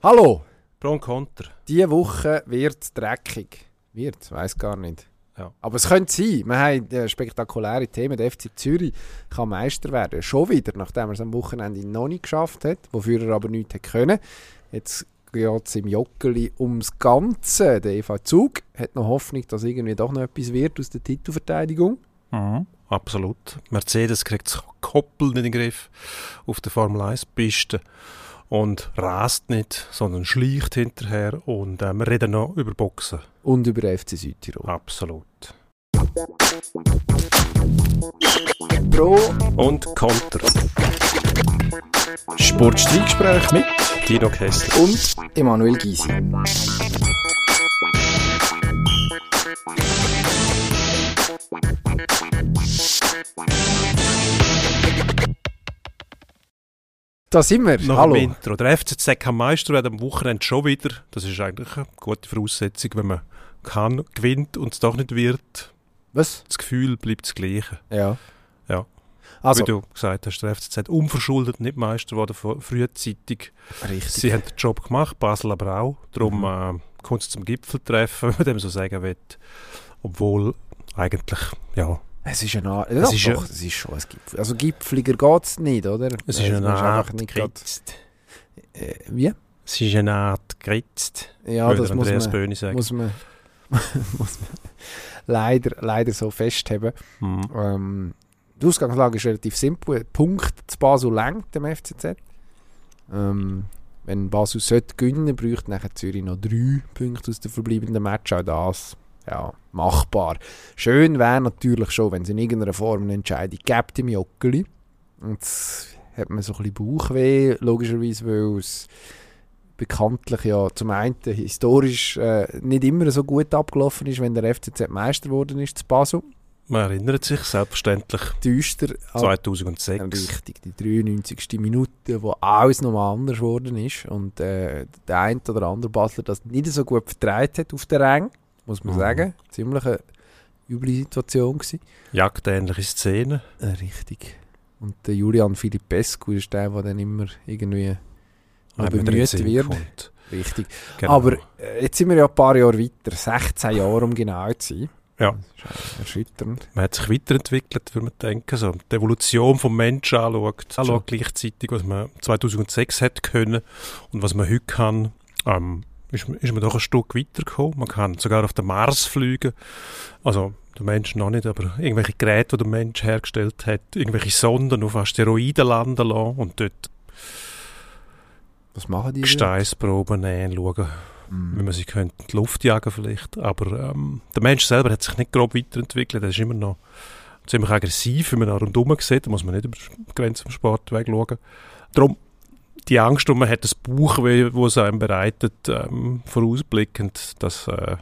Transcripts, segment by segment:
Hallo! Pro und Konter. Diese Woche wird dreckig. Wird, weiß gar nicht. Ja. Aber es könnte sein. Wir haben äh, spektakuläre Themen. Der FC Zürich kann Meister werden. Schon wieder, nachdem er es am Wochenende noch nicht geschafft hat, wofür er aber nichts können. Jetzt geht es im Joggeli ums Ganze. Der EV Zug hat noch Hoffnung, dass irgendwie doch noch etwas wird aus der Titelverteidigung. Mhm. Absolut. Mercedes kriegt das Koppel in den Griff auf der Formel 1-Piste und rast nicht, sondern schleicht hinterher. Und äh, wir reden noch über Boxen. Und über FC Südtirol. Absolut. Pro Und Konter. Sportstreitgespräch mit Dino Kessler. und Emanuel Gysi. Da sind wir. Nach Hallo. Intro. Der FCZ kann Meister werden am Wochenende schon wieder. Das ist eigentlich eine gute Voraussetzung, wenn man kann, gewinnt und es doch nicht wird. Was? Das Gefühl bleibt das gleiche. Ja. Ja. Also, Wie du gesagt hast, der FCZ unverschuldet nicht Meister geworden, frühzeitig. richtig. Sie haben den Job gemacht, Basel aber auch. Darum Mhm. äh, kommt es zum Gipfeltreffen, wenn man dem so sagen will. Obwohl eigentlich, ja, Es ist eine Art. Es ist doch, ja- es ist schon ein Gipfel. Also Gipfliger geht es nicht, oder? es ist Also, eine Art geritzt. Äh, wie? Es ist eine Art geritzt, Ja, das muss man, muss man, muss man leider, leider so festheben. Mhm. Ähm, die Ausgangslage ist relativ simpel. Ein Punkt zu Basel lenkt dem FCZ. Ähm, wenn Basel sollte gewinnen, bräuchte nachher Zürich noch drei Punkte aus den verbleibenden Match. Auch das ja, machbar. Schön wäre natürlich schon, wenn es in irgendeiner Form eine Entscheidung gibt im Joggeli. Und jetzt hat man so ein bisschen Bauchweh, logischerweise, weil es bekanntlich ja zum einen historisch äh, nicht immer so gut abgelaufen ist, wenn der FCZ Meister geworden ist zu Basel. Man erinnert sich selbstverständlich Düster. an- 2006. Richtig, die 93. Minute, wo alles nochmal anders geworden ist und äh, der eine oder andere Basler das nicht so gut vertreibt hat auf der Rang, muss man Mhm. sagen. Ziemlich eine üble Situation gewesen. Jagdähnliche Szene. Äh, richtig. Und der Julian Filippescu ist der, der dann immer irgendwie bemüht wird. kommt. Richtig. Genau. Aber äh, jetzt sind wir ja ein paar Jahre weiter, 16 Jahre um genau zu sein. Ja. Das ist erschütternd. man hat sich weiterentwickelt, würde man denken. So, die Evolution vom Menschen anschaut, anschaut gleichzeitig, was man 2006 hätte können und was man heute kann, ähm, ist, ist man doch ein Stück weitergekommen. Man kann sogar auf den Mars fliegen. Also der Mensch noch nicht, aber irgendwelche Geräte, die der Mensch hergestellt hat, irgendwelche Sonden auf Asteroiden landen lassen und dort Was machen die? Gesteinsproben nehmen, schauen, Mhm. wie man sie könnte in die Luft jagen vielleicht. Aber ähm, der Mensch selber hat sich nicht grob weiterentwickelt. Er ist immer noch ziemlich aggressiv, wenn man rundherum sieht. Da muss man nicht über die Grenze vom Sportweg schauen. Darum die Angst, die man hat, das Bauchweh, wo es einem bereitet, ähm, vorausblickend, dass äh,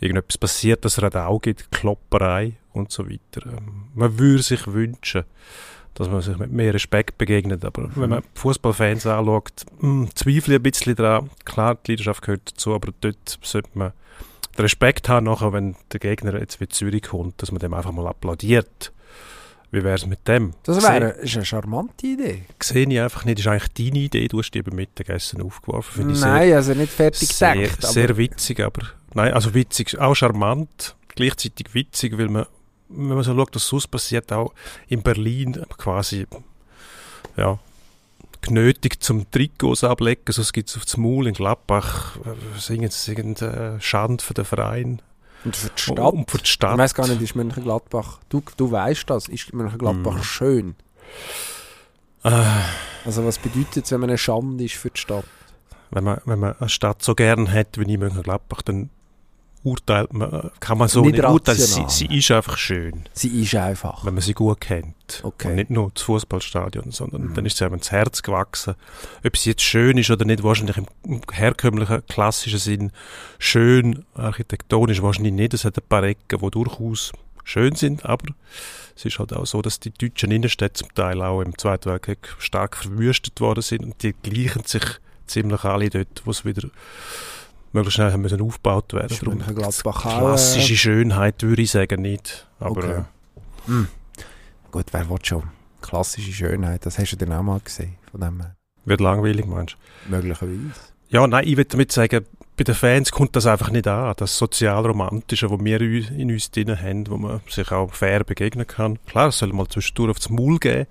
irgendetwas passiert, dass Radau gibt, Klopperei und so weiter. Ähm, man würde sich wünschen, dass man sich mit mehr Respekt begegnet. Aber wenn man Fußballfans anschaut, mh, zweifle ich ein bisschen daran. Klar, die Leidenschaft gehört dazu, aber dort sollte man den Respekt haben, nachher, wenn der Gegner jetzt wie Zürich kommt, dass man dem einfach mal applaudiert. Wie wäre es mit dem? Das wäre ist eine charmante Idee. Sehe ich einfach nicht. ist eigentlich deine Idee. Du hast die beim Mittagessen aufgeworfen. Nein, also nicht fertig sehr, gedacht. sehr, sehr witzig, aber nein, also witzig, auch charmant, gleichzeitig witzig, weil man, wenn man so schaut, was sonst passiert, auch in Berlin quasi, ja, genötigt zum Trikots ablegen, sonst gibt es auf dem Maul in Gladbach, äh, singen sie irgendeine Schande für den Verein und für die Stadt. und für die Ich Stadt. weiß gar nicht, ist Mönchengladbach. Du, du weißt das, ist Mönchengladbach Mhm. schön? Äh, Also was bedeutet es, wenn man eine Schande ist für die Stadt? wenn, man, wenn man eine Stadt so gern hat wie Mönchengladbach, dann urteilt man, kann man so Nicht nicht, urteilen. Sie, sie ist einfach schön. Sie ist einfach. wenn man sie gut kennt. Okay. Und nicht nur das Fußballstadion, sondern Mhm. dann ist sie einem ins Herz gewachsen. Ob sie jetzt schön ist oder nicht, wahrscheinlich im herkömmlichen, klassischen Sinn schön, architektonisch wahrscheinlich nicht. Es hat ein paar Ecken, die durchaus schön sind, aber es ist halt auch so, dass die deutschen Innenstädte zum Teil auch im Zweiten Weltkrieg stark verwüstet worden sind und die gleichen sich ziemlich alle dort, wo es wieder möglichst schnell haben müssen aufgebaut werden. Darum klassische Schönheit würde ich sagen nicht, aber Okay. äh, Hm. Gut, wer will schon? Klassische Schönheit, das hast du dann auch mal gesehen. Von dem. Wird langweilig, meinst du? Möglicherweise. Ja, nein, ich würde damit sagen, bei den Fans kommt das einfach nicht an. Das Sozialromantische, was wir in uns drin haben, wo man sich auch fair begegnen kann. Klar, es soll mal zwischendurch aufs Maul gehen,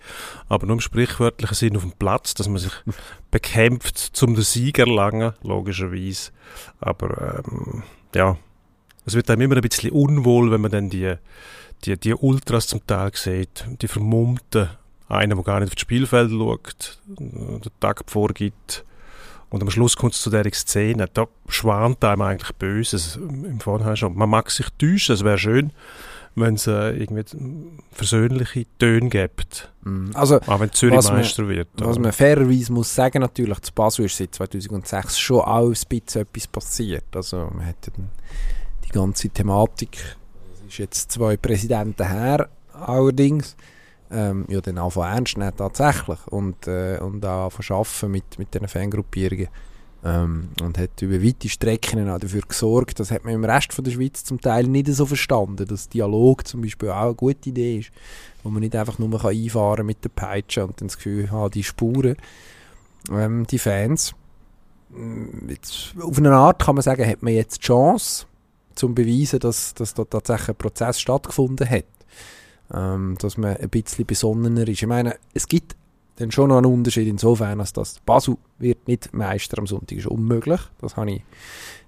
aber nur im sprichwörtlichen Sinn auf dem Platz, dass man sich bekämpft, zum den Sieg erlangen, logischerweise. Aber ähm, ja, es wird einem immer ein bisschen unwohl, wenn man dann die, die, die Ultras zum Teil sieht, die Vermummten, einer, der gar nicht aufs Spielfeld schaut, den Tag vorgibt, und am Schluss kommt es zu dieser Szene, da schwant einem eigentlich Böses im Vorhinein schon. Man mag sich täuschen, es wäre schön, wenn es äh, irgendwie versöhnliche Töne gibt. Mm, also, auch wenn Zürich Meister man, wird. Was man fairerweise muss sagen, natürlich, zu Basel ist seit 2006 schon auch ein bisschen etwas passiert. Also man hat die ganze Thematik, es ist jetzt zwei Präsidenten her, allerdings, ähm, ja, dann anfangen ernst nehmen tatsächlich und, äh, und auch arbeiten mit, mit diesen Fangruppierungen. Ähm, und hat über weite Strecken auch dafür gesorgt, das hat man im Rest von der Schweiz zum Teil nicht so verstanden, dass Dialog zum Beispiel auch eine gute Idee ist, wo man nicht einfach nur kann einfahren mit der Peitsche und dann das Gefühl hat, die Spuren, ähm, die Fans. Mm, jetzt, auf eine Art kann man sagen, hat man jetzt die Chance, zum beweisen, dass, dass da tatsächlich ein Prozess stattgefunden hat ähm, dass man ein bisschen besonnener ist. Ich meine, es gibt dann schon noch einen Unterschied insofern, als das Basel wird nicht Meister am Sonntag, ist unmöglich. Das habe ich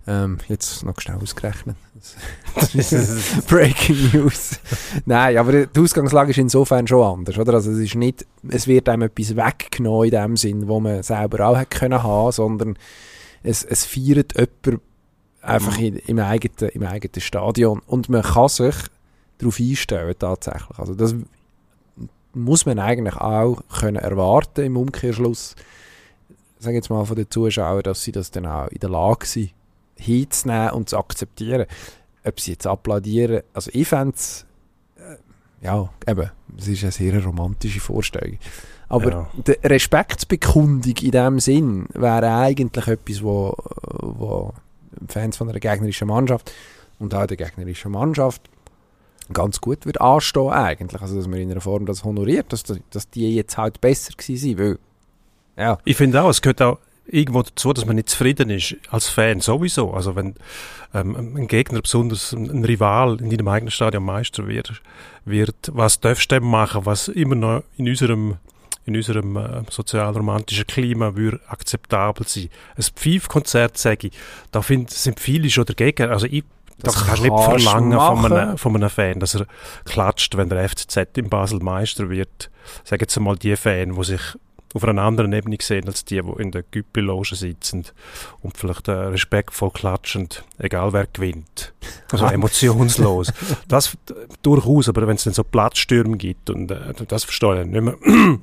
ähm, jetzt noch schnell ausgerechnet. Das ist Breaking News. Nein, aber die Ausgangslage ist insofern schon anders, oder? Also es ist nicht, es wird einem etwas weggenommen in dem Sinn, wo man selber auch hätte können haben, sondern es, es feiert jemand einfach in, im, eigenen, im eigenen Stadion und man kann sich darauf einstellen tatsächlich. Also das muss man eigentlich auch können erwarten im Umkehrschluss, sage jetzt mal von den Zuschauern, dass sie das dann auch in der Lage sind, hinzunehmen und zu akzeptieren. Ob sie jetzt applaudieren, also ich fände es, äh, ja, eben, es ist eine sehr romantische Vorstellung. Aber ja. die Respektsbekundung in dem Sinn wäre eigentlich etwas, wo, wo Fans von einer gegnerischen Mannschaft und auch der gegnerischen Mannschaft ganz gut wird anstehen eigentlich. Also, dass man in einer Form das honoriert, dass, dass die jetzt halt besser gewesen sind, weil, ja. Ich finde auch, es gehört auch irgendwo dazu, dass man nicht zufrieden ist, als Fan sowieso. Also wenn ähm, ein Gegner, besonders ein Rival in deinem eigenen Stadion Meister wird, wird was darfst du machen, was immer noch in unserem in unserem äh, sozialromantischen Klima würde akzeptabel sein. Ein Pfeifkonzert, sage ich, da find, sind viele schon dagegen. Also ich das, das kannst du nicht verlangen von einem, von einem Fan, dass er klatscht, wenn der FCZ in Basel Meister wird. Sagen jetzt mal die Fans, die sich auf einer anderen Ebene sehen als die, die in der Güppelloge sitzen und vielleicht äh, respektvoll klatschend, egal wer gewinnt. Also emotionslos. Das durchaus, aber wenn es dann so Platzstürme gibt und äh, das verstehe ich nicht mehr.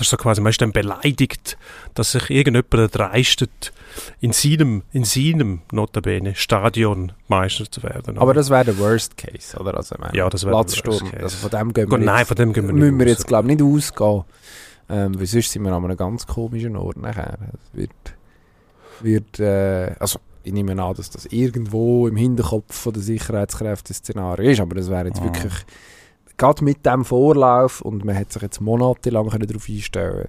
Ist so quasi, man ist dann beleidigt, dass sich irgendjemand dreistet, in seinem, in seinem notabene Stadion Meister zu werden. Aber das wäre der Worst Case, oder? Also, meine, ja, das wäre der Worst Case. Also von dem gehen wir Nein, jetzt, von dem gehen wir nicht müssen wir jetzt, glaube ich, nicht ausgehen. Ähm, weil sonst sind wir an einem ganz komischen Ort nachher. Es wird, wird äh, also ich nehme an, dass das irgendwo im Hinterkopf von der Sicherheitskräfte Szenario ist, aber das wäre jetzt ah. wirklich gerade mit dem Vorlauf, und man hat sich jetzt monatelang darauf einstellen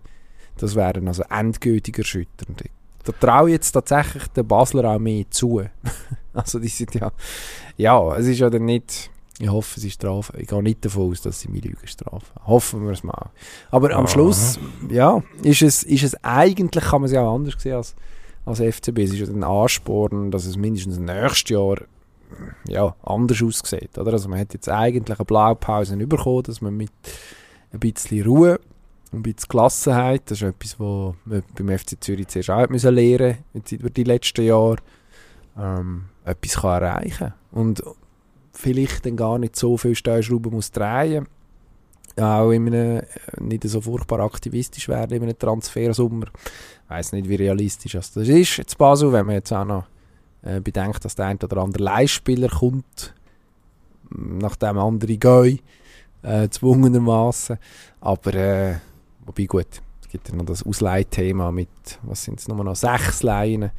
das wäre also endgültig erschütternd. Da traue ich jetzt tatsächlich den Basler auch mehr zu. also die sind ja, ja, es ist ja dann nicht, ich hoffe, sie strafen. Ich gehe nicht davon aus, dass sie mich Lügen strafen. Hoffen wir es mal. Aber am Schluss, ja, ist es, ist es eigentlich, kann man es ja auch anders sehen als, als FCB. Es ist ja ein Ansporn, dass es mindestens nächstes Jahr ja, anders aussieht. Oder? Also man hat jetzt eigentlich eine Blaupause bekommen, dass man mit ein bisschen Ruhe und ein bisschen Gelassenheit, das ist etwas, was wir beim FC Zürich zuerst auch müssen lernen müssen, über die letzten Jahre, ähm, etwas kann erreichen und vielleicht dann gar nicht so viel Steuerschrauben muss drehen auch in einem, nicht so furchtbar aktivistisch werden in einem Transfersommer. Ich weiss nicht, wie realistisch das ist jetzt Basel, wenn man jetzt auch noch äh, bedenkt, dass der ein oder andere Leihspieler kommt, nachdem andere gehen, äh, zwungenermaßen. Aber, äh, wobei gut, es gibt ja noch das Ausleihthema mit, was sind es, nur noch sechs Leihen.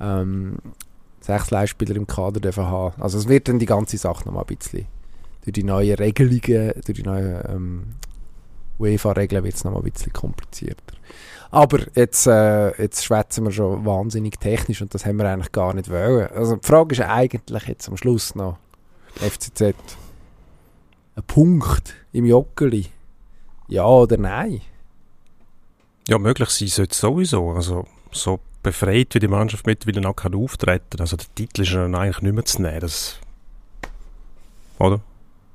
Ähm, sechs Leihspieler im Kader dürfen haben. Also es wird dann die ganze Sache noch mal ein bisschen durch die neuen Regelungen, durch die neuen ähm, UEFA-Regeln wird es nochmal ein bisschen komplizierter. Aber jetzt, äh, jetzt schwätzen wir schon wahnsinnig technisch und das haben wir eigentlich gar nicht wollen. Also die Frage ist eigentlich jetzt am Schluss noch, FCZ, ein Punkt im Joggeli, ja oder nein? Ja, möglich sein sollte sowieso. Also so befreit, wie die Mannschaft mittlerweile noch kann auftreten Also der Titel ist dann eigentlich nicht mehr zu nehmen. Das, oder?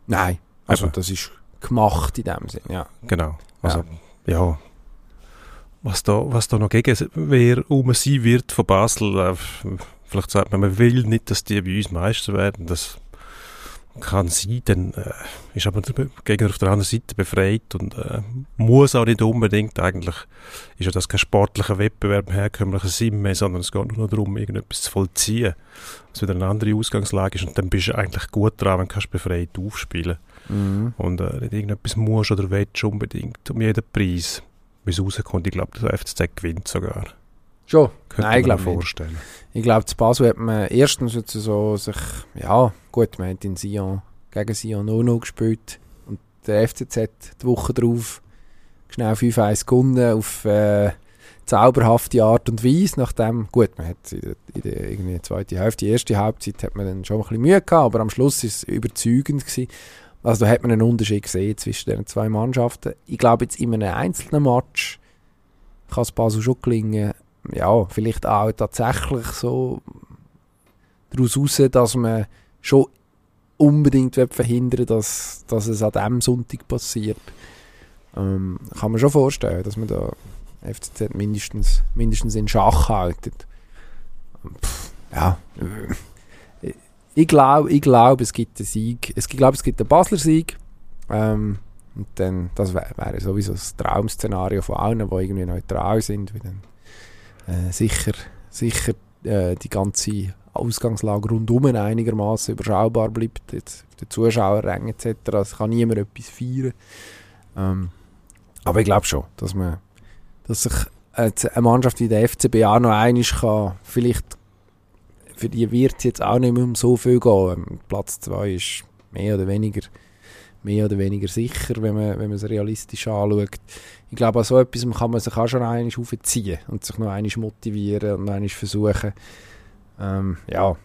Nein, also Eben. das ist gemacht in dem Sinn, ja. Genau. Also, ja. Was da, was da noch gegen wer um sein wird von Basel, äh, vielleicht sagt man, man will nicht, dass die bei uns Meister werden. Das kann sein, dann äh, ist aber der Gegner auf der anderen Seite befreit und äh, muss auch nicht unbedingt. Eigentlich ist ja das kein sportlicher Wettbewerb im herkömmlichen Sinn mehr, sondern es geht nur noch darum, irgendetwas zu vollziehen, was wieder eine andere Ausgangslage ist. Und dann bist du eigentlich gut dran, wenn du kannst befreit aufspielen Mhm. und äh, nicht irgendetwas musst oder willst unbedingt um jeden Preis. Wie es rauskommt, ich glaube, der FCZ gewinnt sogar. Schon? Könnte Nein, ich glaube vorstellen. Ich glaube, zu Basel hat man erstens jetzt so sich, ja, gut, man hat in Sion, gegen Sion noch noch gespielt und der FCZ die Woche drauf schnell 5-1 gewonnen auf äh, zauberhafte Art und Weise, nachdem, gut, man hat in der, in der irgendwie zweiten Hälfte, die erste Halbzeit hat man dann schon ein bisschen Mühe gehabt, aber am Schluss ist es überzeugend gewesen. Also da hat man einen Unterschied gesehen zwischen den zwei Mannschaften. Ich glaube jetzt in einem einzelnen Match kann es Basel schon gelingen, ja, vielleicht auch tatsächlich so daraus raus, dass man schon unbedingt will verhindern dass, dass es an diesem Sonntag passiert. Ähm, kann man schon vorstellen, dass man da FCZ mindestens, mindestens in Schach haltet. Pff, ja, äh, ich glaube, ich glaub, es gibt einen Sieg. Ich glaube, es gibt einen Basler Sieg. Ähm, und dann, das wäre wär sowieso das Traum-Szenario von allen, die irgendwie neutral sind, weil dann äh, sicher, sicher äh, die ganze Ausgangslage rundum einigermaßen überschaubar bleibt. Jetzt auf den Zuschauerrängen etc. Es kann niemand etwas feiern. Ähm, aber ich glaube schon, dass man, dass sich äh, eine Mannschaft wie der FCB auch noch einmal kann, vielleicht für die wird es jetzt auch nicht mehr um so viel gehen. Ähm, Platz 2 ist mehr oder weniger mehr oder weniger sicher, wenn man, wenn man es realistisch anschaut. Ich glaube, an so etwas kann man sich auch schon einmal aufziehen und sich noch einmal motivieren und noch einmal versuchen, ähm, ja,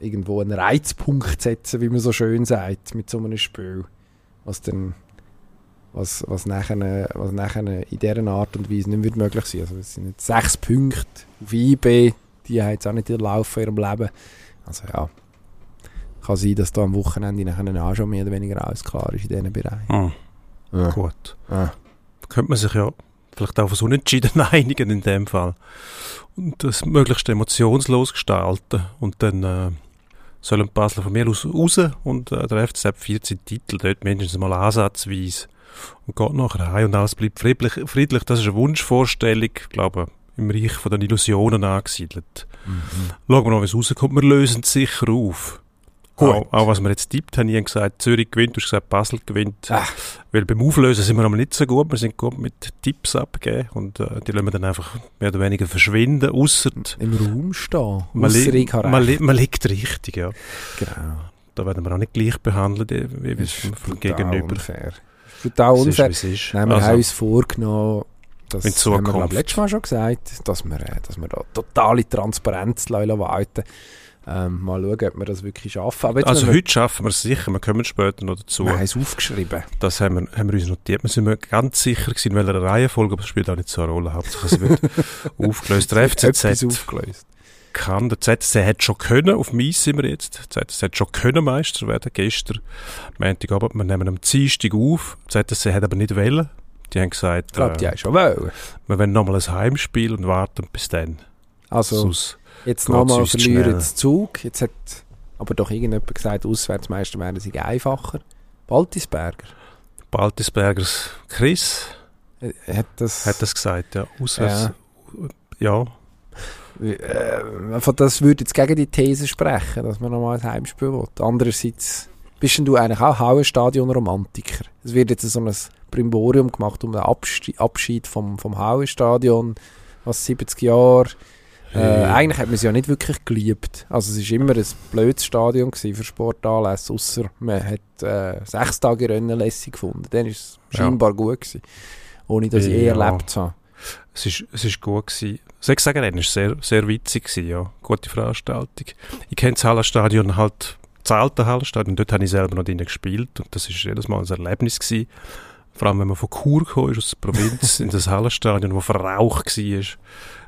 irgendwo einen Reizpunkt setzen, wie man so schön sagt, mit so einem Spiel. Was dann, was, was nachher, was nachher in dieser Art und Weise nicht wird möglich sein. Also es sind jetzt sechs Punkte auf IB, die haben jetzt auch nicht Laufen in ihrem Leben. Also ja, kann sein, dass da am Wochenende nachher auch schon mehr oder weniger alles klar ist in diesen Bereichen. Hm, Ja. gut. Ja. könnte man sich ja vielleicht auch auf so Unentschieden einigen in dem Fall. Und das möglichst emotionslos gestalten. Und dann äh, sollen die Basler von mir aus raus und äh, der FCZ 14 Titel, dort mindestens mal ansatzweise. Und geht nachher heim und alles bleibt friedlich. friedlich. Das ist eine Wunschvorstellung, ich glaube im Reich von den Illusionen angesiedelt. Mhm. Schauen wir mal, wie es rauskommt. Wir lösen es sicher auf. Gut. Auch, auch was wir jetzt tippt haben, ich habe gesagt, Zürich gewinnt, du hast gesagt, Basel gewinnt. Ach. Weil beim Auflösen sind wir aber nicht so gut. Wir sind gut mit Tipps abgeben und äh, die lassen wir dann einfach mehr oder weniger verschwinden, ausser Im Raum stehen. man, li man, li man liegt richtig, ja. Genau. Da werden wir auch nicht gleich behandelt, wie vom Gegenüber. unfair. Ist, unfair. ist. Nein, wir Also, haben uns vorgenommen, das In haben wir Zukunft. letztes Mal schon gesagt, dass wir, äh, dass wir da totale Transparenz walten. Ähm, mal schauen, ob wir das wirklich schaffen. Also heute schaffen wir es sicher, wir kommen später noch dazu. wir, haben es aufgeschrieben. Das haben wir, haben wir uns notiert. Wir sind mir ganz sicher gewesen, in welcher Reihenfolge, aber es spielt auch nicht so eine Rolle. Hauptsache es wird aufgelöst. Der FCZ aufgelöst. kann. Der ZSC hat schon können, auf Mies sind wir jetzt. Der ZSC hat schon können Meister werden, gestern. Montagabend, wir nehmen am Dienstag auf. Der ZSC hat aber nicht wollen. Die haben gesagt, Ich glaube, die äh, haben schon wollen. wir wollen nochmal ein Heimspiel und warten bis dann. Also, Sonst, jetzt nochmal verlieren den Zug. Jetzt hat aber doch irgendjemand gesagt, Auswärtsmeister wären sie einfacher. Baltisberger. Baltisbergers Chris Äh, Hat das, hat das gesagt, ja. Auswärts, ja. Äh, von das würde jetzt gegen die These sprechen, dass man nochmal ein Heimspiel will. Andererseits bist denn du eigentlich auch Hauenstadion-Romantiker. Es wird jetzt so ein Brimborium gemacht um den Abschied, vom, vom Hauenstadion, was 70 Jahre Äh, eigentlich hat man es ja nicht wirklich geliebt. Also es war immer ein blödes Stadion für Sportanlässe, außer man hat äh, sechs Tage Rennen lässig gefunden. Dann war es scheinbar ja. gut gewesen, ohne dass ich ja. erlebt habe. Es ist, es ist gut gewesen. Soll ich sagen, es war sehr, sehr witzig gewesen, ja. Gute Veranstaltung. Ich kenne das Hallenstadion halt, das alte Hallenstadion, dort habe ich selber noch drin gespielt und das war jedes Mal ein Erlebnis gewesen. Vor allem, wenn man von Chur kam, aus der Provinz, in das Hallenstadion, wo verraucht war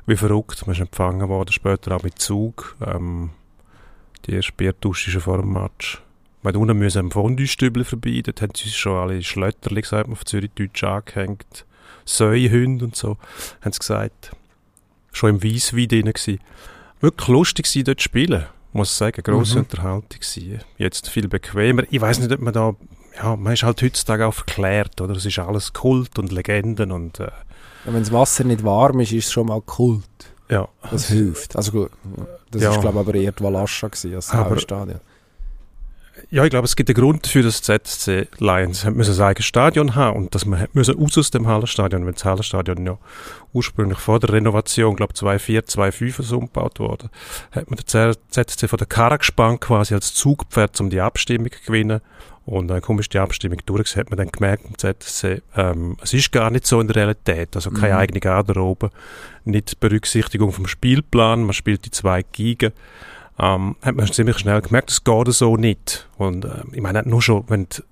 wie verrückt. Man ist empfangen worden, später auch mit Zug. Ähm, die erste Biertusche schon vor dem Match. Wir unten müssen am Fondue-Stübli vorbei, dort haben sie schon alle Schlötterli gesagt, auf Zürich-Deutsch angehängt. Säuhunde und so, haben sie gesagt. Schon im Weisswein drin gewesen. Wirklich lustig war dort zu spielen, muss ich sagen. Grosse mhm. Unterhaltung gewesen. Jetzt viel bequemer. Ich weiß nicht, ob man da, ja, man ist halt heutzutage auch verklärt, oder? Es ist alles Kult und Legenden und äh, wenn das Wasser nicht warm ist, ist es schon mal Kult. Ja. Das hilft. Also gut, das ja. ist glaube ich aber eher die Walascha gewesen, als das Stadion. Ja, ich glaube, es gibt einen Grund dafür, dass ZSC Lions. Ein eigenes Stadion haben und dass man müssen raus aus dem Hallenstadion, wenn das Hallenstadion ja ursprünglich vor der Renovation, glaube 2004, 2005 so umgebaut wurde, hat man der ZSC von der Karre gespannt quasi als Zugpferd, um die Abstimmung zu gewinnen. Und dann komisch die Abstimmung durch, hat man dann gemerkt im ZSC, ähm, es ist gar nicht so in der Realität, also keine mhm. eigene Garderobe, nicht Berücksichtigung vom Spielplan, man spielt die zwei Giga, ähm, hat man ziemlich schnell gemerkt, es geht so nicht. Und äh, ich meine, nur schon, wenn du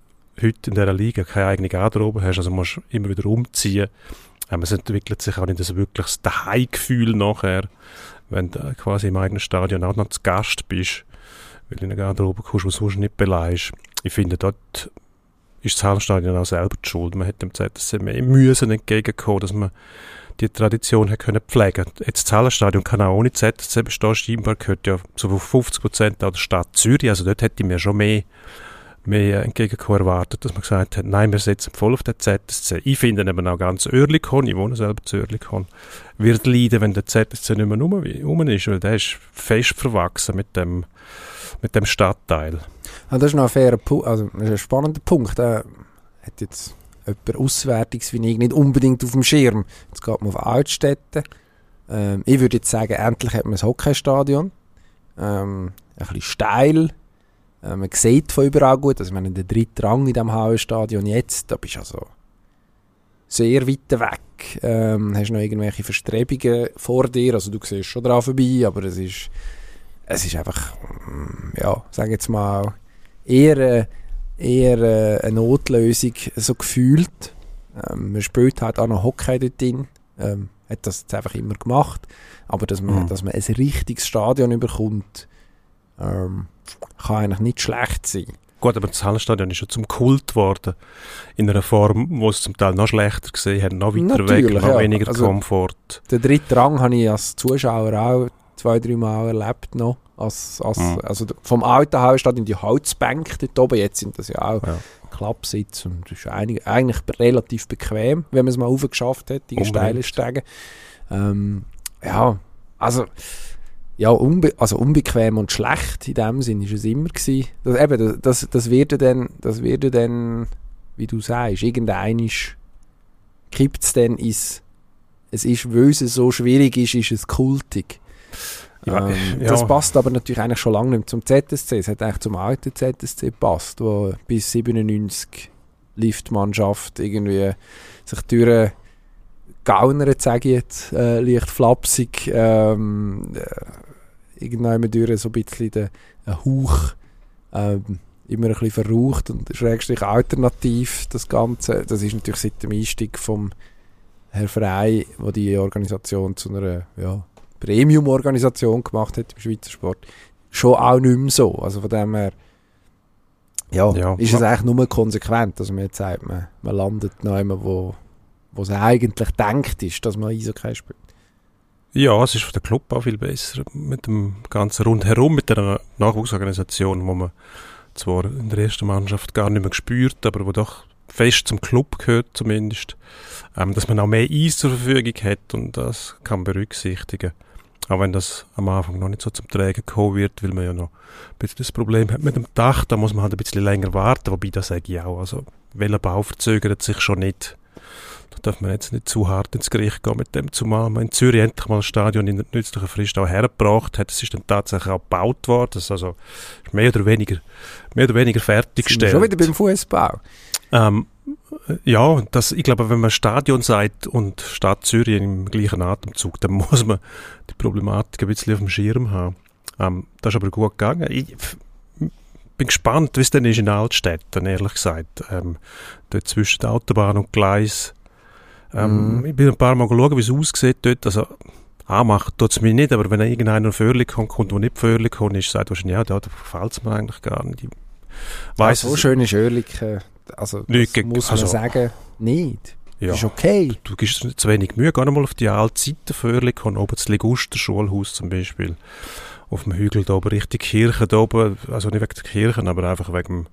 heute in dieser Liga keine eigene Garderobe hast, also musst du immer wieder umziehen, ähm, es entwickelt sich auch nicht das Daheimgefühl nachher, wenn du quasi im eigenen Stadion auch noch zu Gast bist, weil du in eine Garderobe kommst, die sonst nicht beleidigst ich finde, dort ist das Hallenstadion auch selber die Schuld. Man hätte dem ZSC mehr müssen entgegenkommen, dass man die Tradition hat können pflegen. Jetzt das Hallenstadion kann auch ohne ZSC bestehen. Scheinbar gehört ja so 50 Prozent der Stadt Zürich. Also dort hätte ich mir schon mehr, mehr entgegenkommen erwartet, dass man gesagt hat, nein, wir setzen voll auf den ZSC. Ich finde eben auch ganz Oerlikon, ich wohne selber zu Oerlikon, wird leiden, wenn der ZSC nicht mehr rum ist, weil der ist fest verwachsen mit dem mit dem Stadtteil. Ja, das ist noch ein fairer Punkt, also ein spannender Punkt. Äh, hat jetzt jemand Auswärtiges wie ich nicht unbedingt auf dem Schirm. Jetzt geht man auf Altstädte. Ähm, ich würde jetzt sagen, endlich hat man ein Hockeystadion. Ähm, ein bisschen steil. Äh, man sieht von überall gut. Also, wenn der dritte Rang in diesem Hauenstadion jetzt, da bist du also sehr weit weg. Ähm, hast noch irgendwelche Verstrebungen vor dir. Also, du siehst schon dran vorbei, aber es ist es ist einfach, mm, ja, sage jetzt mal, eher, äh, eher äh, eine Notlösung so gefühlt. Ähm, man spielt halt auch noch Hockey dort drin. Ähm, hat das jetzt einfach immer gemacht. Aber dass man, mhm. dass man ein richtiges Stadion überkommt, ähm, kann eigentlich nicht schlecht sein. Gut, aber das Hallenstadion ist schon zum Kult geworden. In einer Form, wo es zum Teil noch schlechter gesehen hat, noch weiter Natürlich, weg, noch ja. weniger also, Komfort. Den dritten Rang habe ich als Zuschauer auch zwei, drei Mal erlebt noch. Als, als, mhm. Also vom alten Haus statt in die Holzbänke dort oben. Jetzt sind das ja auch ja. Klappsitz und das ist eigentlich, eigentlich relativ bequem, wenn man es mal aufgeschafft hat, die steile Stege. Ähm, ja, also ja, unbe also unbequem und schlecht in dem Sinn ist es immer gewesen. Das, eben, das, das wird dann, das wird dann, wie du sagst, irgendeinisch kippt es dann ins, es ist, weil es so schwierig ist, ist es kultig. Ja, ähm, ja. Das passt aber natürlich eigentlich schon lange nicht zum ZSC. Es hat eigentlich zum alten ZSC gepasst, wo bis 97 Liftmannschaft irgendwie sich durch gaunert, sage ich jetzt, äh, leicht flapsig, ähm, äh, irgendwann durch so ein bisschen den Hauch ähm, immer ein bisschen verraucht und schrägstrich alternativ das Ganze. Das ist natürlich seit dem Einstieg vom Herr Frey, wo die Organisation zu einer ja, Premium-Organisation gemacht hat im Schweizer Sport, schon auch nicht mehr so. Also von dem her ja, ja. ist es eigentlich nur konsequent, dass man jetzt sagt, man, man landet noch immer, wo, wo es eigentlich denkt ist, dass man Eishockey spielt. Ja, es ist für den Club auch viel besser mit dem ganzen Rundherum, mit der Nachwuchsorganisation, wo man zwar in der ersten Mannschaft gar nicht mehr gespürt, aber wo doch fest zum Club gehört zumindest, ähm, dass man auch mehr Eis zur Verfügung hat und das kann berücksichtigen. Auch wenn das am Anfang noch nicht so zum Trägen gekommen wird, weil man ja noch ein bisschen das Problem hat mit dem Dach, da muss man halt ein bisschen länger warten, wobei das sage ich auch, also welcher Bau verzögert sich schon nicht. da darf man jetzt nicht zu hart ins Gericht gehen mit dem, zumal man in Zürich endlich mal ein Stadion in der nützlichen Frist auch hergebracht hat. Es ist dann tatsächlich auch gebaut worden, das ist also mehr oder weniger, mehr oder weniger fertiggestellt. Schon wieder beim Fußbau. Ähm, ja, das, ich glaube, wenn man Stadion sagt und Stadt Zürich im gleichen Atemzug, dann muss man die Problematik ein bisschen auf dem Schirm haben. Ähm, das ist aber gut gegangen. Ich bin gespannt, wie es denn ist in Altstädten, ehrlich gesagt. Ähm, dort zwischen der Autobahn und Gleis. Ähm, Mhm. Ich bin ein paar Mal schauen, wie es aussieht dort. Also, anmacht tut es mich nicht, aber wenn irgendeiner Förderlich kommt, kommt, der nicht Förderlich kommt, ist, sagt wahrscheinlich, ja, da gefällt es mir eigentlich gar nicht. Ich weiss so es- schön ist Oerlikon, also Nicht muss man also- sagen, nicht. ja. Das ist okay. du gibst dir zu wenig Mühe. Geh mal auf die alte Seite und oben das Liguster Schulhaus zum Beispiel. Auf dem Hügel da oben, Richtung Kirche da oben. Also nicht wegen der Kirche, aber einfach wegen dem,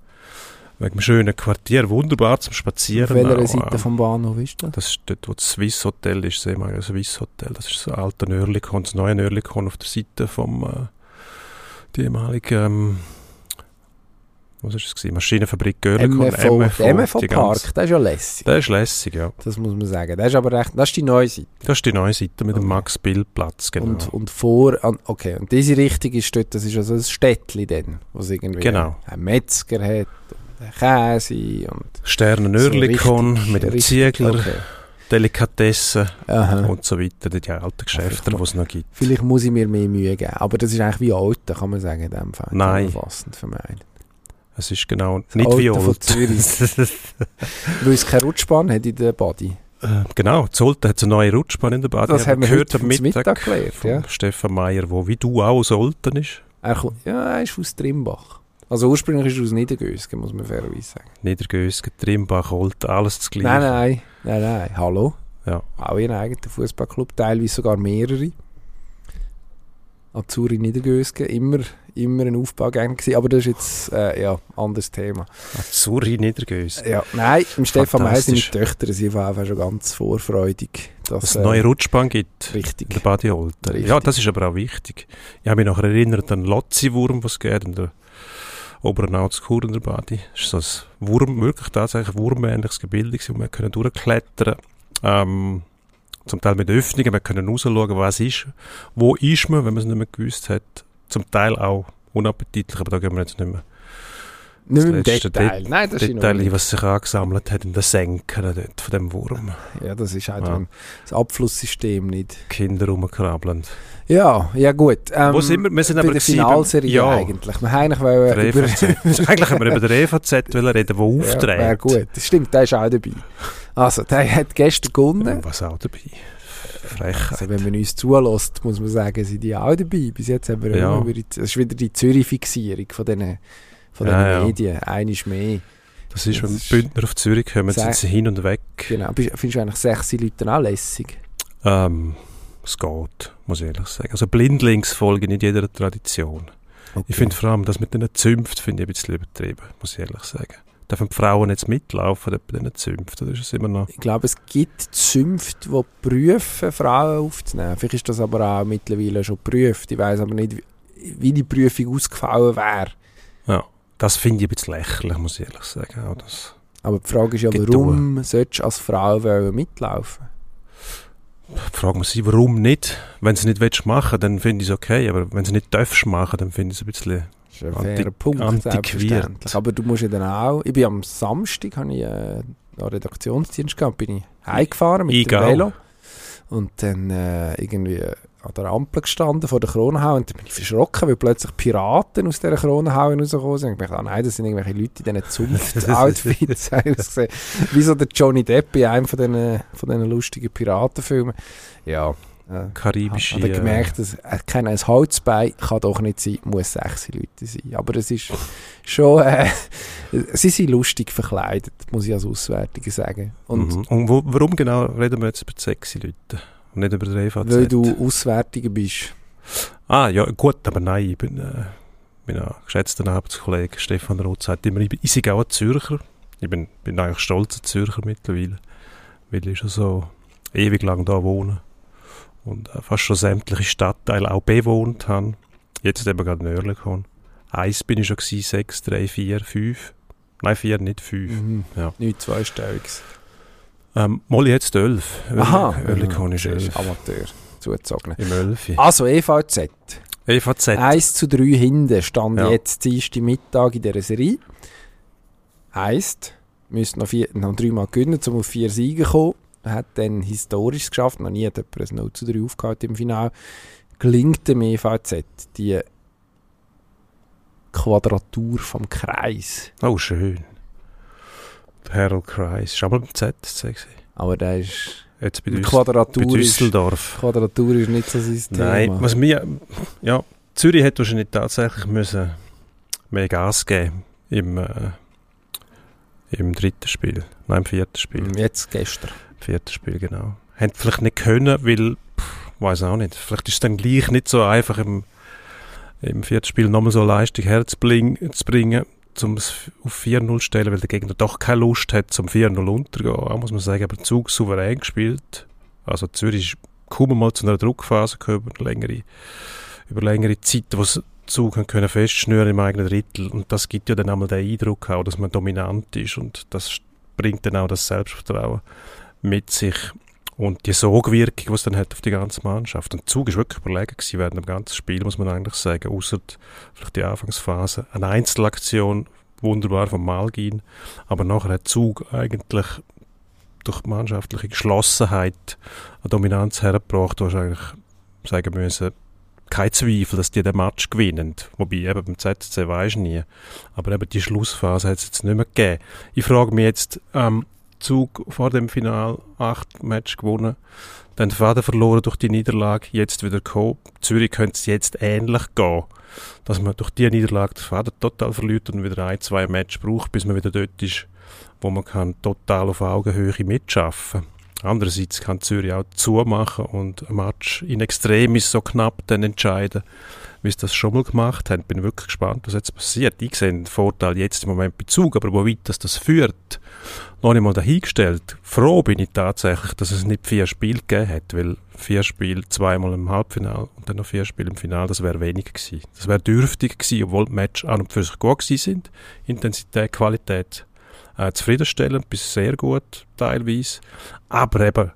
wegen dem schönen Quartier. Wunderbar zum Auf Spazieren. welcher auch, Seite vom Bahnhof ist das? Das ist dort, wo das Swiss Hotel ist, sehen wir das Swiss Hotel. Das ist das alte Nörlikon, das neue Nörlikon auf der Seite vom, äh, die ehemalige, ähm, was ist das gewesen? Maschinenfabrik Görlikon, MFO, der MFO Park, ganze- der ist ja lässig. Der ist lässig, ja. Das muss man sagen. Das ist aber recht, das ist die neue Seite. Das ist die neue Seite mit dem Okay. Max-Bill-Platz, genau. Und, und vor, okay, und diese Richtung ist dort, das ist also ein Städtli dann, wo es irgendwie Genau. einen Metzger hat, und einen Käse und Sterne so mit dem Ziegler, Okay. Delikatessen Aha. und so weiter, die alten Geschäfte, die es noch gibt. Vielleicht muss ich mir mehr Mühe geben, aber das ist eigentlich wie Alten, kann man sagen, in dem Fall. Nein. Zusammenfassend vermeiden. Es ist genau nicht Alte wie von. Zürich. Weil es keine Rutschbahn hat in der Body. Äh, genau, Zolten hat eine neue Rutschbahn in der Bade. Das haben wir gehört heute am Mittag, Mittag gelernt, von ja. Stefan Meyer, wo wie du auch aus Olten ist. Er, kommt, ja, er ist aus Trimbach. Also ursprünglich ist er aus Niedergösgen, muss man fairerweise sagen. Niedergösgen, Trimbach, Olten, alles das Gleiche. Nein, nein, nein, nein. Hallo? Ja. Auch ihren eigenen Fußballclub, teilweise sogar mehrere. Azuri Niedergösgen, immer, immer ein Aufbaugang gewesen, aber das ist jetzt, äh, ja, anderes Thema. Zuri, Niedergösgen. Ja, nein, im Stefan Meier sind die. Töchter sind auf jeden Fall schon ganz vorfreudig, dass es äh, eine neue Rutschbahn gibt. In richtig. der Badi Olten. Richtig. Ja, das ist aber auch wichtig. Ich habe mich noch erinnert an Lotzi-Wurm, was es in der oberen Augskur in der Badi. Das ist so ein Wurm, wirklich tatsächlich wurmähnliches Gebilde, wo wir können durchklettern ähm, Zum Teil mit Öffnungen, wir können rausschauen, was ist. Wo ist man, wenn man es nicht mehr gewusst hat. Zum Teil auch unappetitlich, aber da gehen wir jetzt nicht mehr Nicht das im Detail. Nein, das ist Detail, Ordnung. was sich angesammelt hat in den Senken dort von dem Wurm. Ja, das ist halt Ja. das Abflusssystem nicht. Kinder rumkrabbelnd. Ja, ja gut. Ähm, Wo sind wir? Wir sind bei aber der Finalserie ja. eigentlich. Wir eigentlich wollen über... Eigentlich haben wir über den EVZ reden, der Ja, aufträgt. wäre gut. Das stimmt, der ist auch dabei. Also, der hat gestern gewonnen. Was auch dabei. Frechheit. Also, wenn man uns zulässt, muss man sagen, sind die auch dabei. Bis jetzt haben wir Ja. immer über die, das ist wieder die Zürich-Fixierung von diesen, von Ja, diesen ja. Medien. Eines mehr. Das ist, wenn Das ist- Bündner auf Zürich kommen, sind sie hin und weg. Genau. Findest du eigentlich sechs Leute auch lässig? Ähm, es geht, muss ich ehrlich sagen. Also Blindlingsfolge nicht jeder Tradition. Ich finde vor allem das mit den Zünften finde ich ein bisschen übertrieben, muss ich ehrlich sagen. Dürfen die Frauen jetzt mitlaufen bei diesen Zünften? Das ist immer noch... Ich glaube, es gibt Zünfte, die prüfen, Frauen aufzunehmen. Vielleicht ist das aber auch mittlerweile schon geprüft. Ich weiß aber nicht, wie- die Prüfung ausgefallen wäre. Ja, das finde ich ein bisschen lächerlich, muss ich ehrlich sagen. Auch das. Aber die Frage ist ja, warum solltest du als Frau mitlaufen? Ich frage mich, sie, warum nicht? Wenn sie nicht willst machen dann finde ich es okay. Aber wenn sie nicht darfst machen, dann finde ich es ein bisschen... Das ist ein Anti- fairer Punkt, selbstverständlich. Aber du musst ja dann auch... Ich bin am Samstag, habe ich äh, einen Redaktionsdienst gehabt, bin ich heimgefahren mit Ich dem. Velo. Und dann äh, irgendwie an der Ampel gestanden vor der Kronenhalle und dann bin ich verschrocken, weil plötzlich Piraten aus dieser Kronenhalle rausgekommen sind. Ich dachte, ah, nein, das sind irgendwelche Leute in diesen Zunft-Outfits. Wie so der Johnny Depp in einem von diesen, von diesen lustigen Piratenfilmen. Ja. Äh, Karibische... habe äh, gemerkt, dass äh, kein ein Holzbein kann doch nicht sein, muss sechs Leute sein. Aber es ist schon, äh, sie sind lustig verkleidet, muss ich als Auswärtiger sagen. Und mhm. und wo, warum genau reden wir jetzt über sexy Leute und nicht über den EVZ? weil du Auswärtiger bist. Ah, ja, gut, aber nein, ich bin, äh, mein geschätzter Arbeitskollege Stefan Roth sagt immer, ich, bin- ich auch ein Zürcher. Ich bin, bin eigentlich stolzer Zürcher mittlerweile, weil ich schon so ewig lang da wohne und äh, fast schon sämtliche Stadtteile auch bewohnt habe. Jetzt eben gerade in Oerlikon. Eins bin ich schon gewesen, sechs, drei, vier, fünf. Nein, vier, nicht fünf. Mhm. Ja. Nicht zweistelliges. Ähm, Molly jetzt 11. Aha, Oerlikon ja, ist 11. Amateur zugezogen. Im 11. Also EVZ. EVZ. 1 zu 3 hinten stand Ja. jetzt dienstag Mittag in dieser Serie. Heisst, müsste noch, vier, noch dreimal gewinnen, um auf vier Siege zu kommen. Hat dann historisch geschafft. Noch nie hat jemand ein 0 zu 3 aufgehalten im Finale. Gelingt dem EVZ die Quadratur vom Kreis. Oh, schön. Der Harold Kreis. Ist mal beim ZSC. Aber der ist... Jetzt bei, Die Düs bei Quadratur ist, Düsseldorf. Quadratur ist nicht so sein Nein, Thema. was mir, ja, Zürich hätte wahrscheinlich tatsächlich müssen mehr Gas geben im, äh, im dritten Spiel, nein, im vierten Spiel, Jetzt gestern. Vierten Spiel, genau. Haben vielleicht nicht können, weil, weiß auch nicht, vielleicht ist es dann gleich nicht so einfach im, im vierten Spiel nochmal so Leistung herzubringen, zu bringen, um es auf 4-0 zu stellen, weil der Gegner doch keine Lust hat, zum 4-0 unterzugehen, auch muss man sagen, aber Zug souverän gespielt. Also Zürich ist kaum mal zu einer Druckphase gekommen, über längere, über längere Zeit, wo sie Zug können festschnüren im eigenen Drittel. Und das gibt ja dann einmal den Eindruck auch, dass man dominant ist. Und das bringt dann auch das Selbstvertrauen mit sich und die Sogwirkung, die es dann hat auf die ganze Mannschaft. Und Zug ist wirklich überlegen gewesen während dem ganzen Spiel, muss man eigentlich sagen, außer vielleicht die Anfangsphase. Eine Einzelaktion, wunderbar von Malgin, aber nachher hat Zug eigentlich durch mannschaftliche Geschlossenheit eine Dominanz hergebracht, wo ich eigentlich sagen müssen, kein Zweifel, dass die den Match gewinnen. Wobei eben beim weisst du nie. Aber eben die Schlussphase hat es jetzt nicht mehr gegeben. Ich frage mich jetzt, ähm, Zug vor dem Final acht Match gewonnen, dann den Faden verloren durch die Niederlage, jetzt wieder gekommen. Zürich könnte es jetzt ähnlich gehen, dass man durch die Niederlage den Faden total verliert und wieder ein, zwei Match braucht, bis man wieder dort ist, wo man kann total auf Augenhöhe mitschaffen Andererseits kann Zürich auch zumachen und ein Match in Extremis so knapp dann entscheiden, wie sie das schon mal gemacht haben. Bin wirklich gespannt, was jetzt passiert. Ich sehe den Vorteil jetzt im Moment bei Zug, aber wo weit das, das führt, noch nicht mal dahingestellt. Froh bin ich tatsächlich, dass es nicht vier Spiele gegeben hat, weil vier Spiele, zweimal im Halbfinale und dann noch vier Spiele im Finale, das wäre wenig gewesen. Das wäre dürftig gewesen, obwohl die Match an und für sich gut gewesen sind. Intensität, Qualität äh, zufriedenstellend bis sehr gut teilweise. Aber eben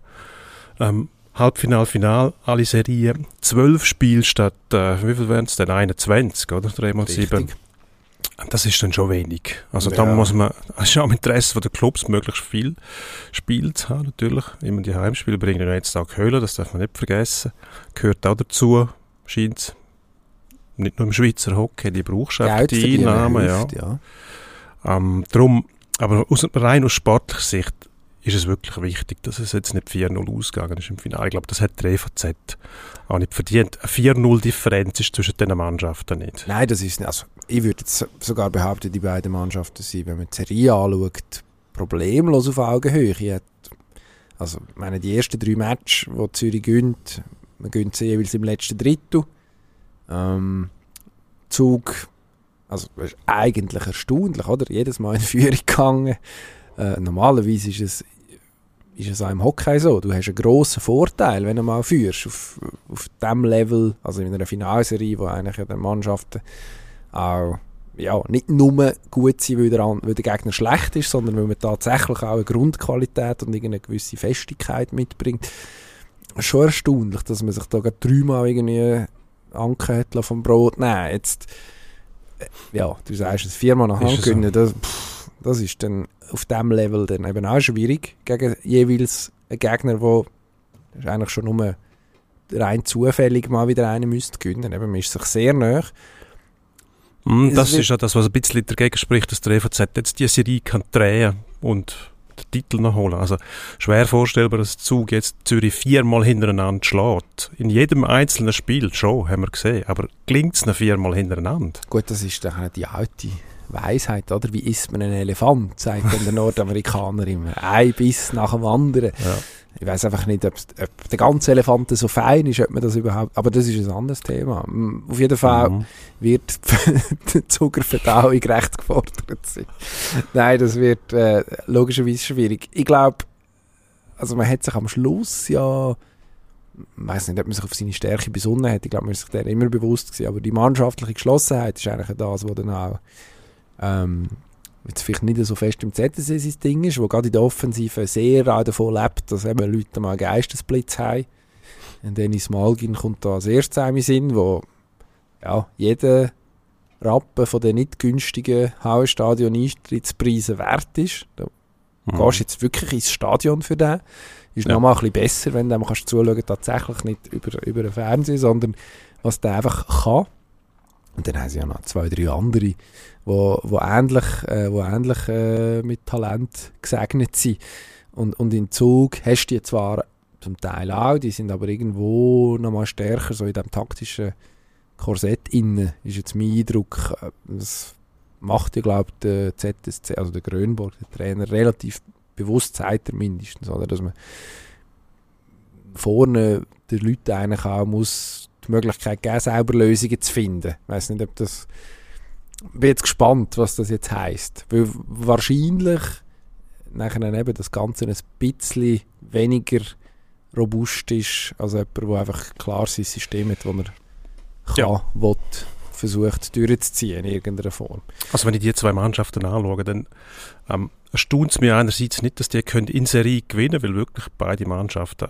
ähm, Halbfinal, Final, alle Serien, zwölf Spiele statt, äh, wie viel wären es denn? 21, oder? 3 mal 7. Richtig. Das ist dann schon wenig. Also Ja. da muss man, es ist auch im Interesse der Clubs, möglichst viel Spiel zu haben, natürlich. Immer die Heimspiele bringen ja jetzt auch Köln, das darf man nicht vergessen. Gehört auch dazu, scheint Nicht nur im Schweizer Hockey, die brauchst du die Einnahmen, ja. ja. Ähm, drum, aber aus, rein aus sportlicher Sicht ist es wirklich wichtig, dass es jetzt nicht 4-0 ausgegangen ist im Finale. Ich glaube, das hat der EVZ auch nicht verdient. Eine 4-0-Differenz ist zwischen den Mannschaften nicht. Nein, das ist nicht. Also, ich würde sogar behaupten, die beiden Mannschaften sind, wenn man die Serie anschaut, problemlos auf Augenhöhe. Ich hätte- Also, ich meine, die ersten drei Matches, die Zürich gönnt, man gönnt sie jeweils im letzten Drittel. Ähm, Zug, also das ist eigentlich erstaunlich, oder? Jedes Mal in Führung gegangen. Äh, normalerweise ist es, ist es auch im Hockey so. Du hast einen grossen Vorteil, wenn du mal führst. Auf, auf dem Level, also in einer Finalserie, wo eigentlich ja die Mannschaften auch ja, nicht nur gut sind, weil der, weil der Gegner schlecht ist, sondern weil man tatsächlich auch eine Grundqualität und irgendeine gewisse Festigkeit mitbringt. Schon erstaunlich, dass man sich da gerade dreimal irgendwie angehört vom Brot nehmen. Jetzt, ja, du sagst es viermal nach Hand es so? gewinnen, das, pff, das ist dann auf dem Level dann eben auch schwierig gegen jeweils einen Gegner, wo das ist eigentlich schon nur rein zufällig mal wieder einen müsste gewinnen. Eben, man ist sich sehr nah. Mm, Es Das ist ja das, was ein bisschen dagegen spricht, dass der EVZ jetzt die Serie kann drehen und den Titel noch holen. Also schwer vorstellbar, dass Zug jetzt Zürich viermal hintereinander schlägt. In jedem einzelnen Spiel schon, haben wir gesehen. Aber gelingt es noch viermal hintereinander? Gut, das ist doch die alte Weisheit, oder? Wie isst man einen Elefant, sagt dann der Nordamerikaner immer. Ein Biss nach dem anderen. Ja. Ich weiß einfach nicht, ob, ob der ganze Elefant so fein ist, ob man das überhaupt. Aber das ist ein anderes Thema. Auf jeden Fall Mhm. wird die Zuckerverdauung recht gefordert sein. Nein, das wird äh, logischerweise schwierig. Ich glaube, also man hat sich am Schluss ja, ich weiß nicht, ob man sich auf seine Stärke besonnen hat. Ich glaube, man ist sich der immer bewusst gewesen. Aber die mannschaftliche Geschlossenheit ist eigentlich das, was dann auch ähm, jetzt vielleicht nicht so fest im ZSC sein Ding ist, wo gerade in der Offensive sehr auch davon lebt, dass eben Leute mal einen Geistesblitz haben. Und Dennis Malgin kommt da als erstes in Sinn, wo ja, jeder Rappen von den nicht günstigen Hauenstadion-Eintrittspreisen wert ist. Da mhm. gehst du jetzt wirklich ins Stadion für den. Ist ja. nochmal ein bisschen besser, wenn du kannst zuschauen tatsächlich nicht über, über den Fernseher, sondern was der einfach kann. Und dann haben sie ja noch zwei, drei andere, wo, wo ähnlich, äh, wo ähnlich äh, mit Talent gesegnet sind. Und, und in Zug hast du die zwar zum Teil auch, die sind aber irgendwo nochmal stärker, so in dem taktischen Korsett innen, ist jetzt mein Eindruck. Das macht ja, glaube ich, der ZSC, also der Grönborg, der Trainer, relativ bewusst, sagt er mindestens, oder? dass man vorne den Leuten eigentlich auch muss die Möglichkeit geben, selber Lösungen zu finden. Ich weiß nicht, ob das bin jetzt gespannt, was das jetzt heißt, weil wahrscheinlich nachher eben das Ganze ein bisschen weniger robust ist als jemand, der einfach klar sein System hat, das er kann, ja. will, versucht durchzuziehen in irgendeiner Form. Also wenn ich die zwei Mannschaften anschaue, dann ähm, erstaunt es mich einerseits nicht, dass die können in Serie gewinnen weil wirklich beide Mannschaften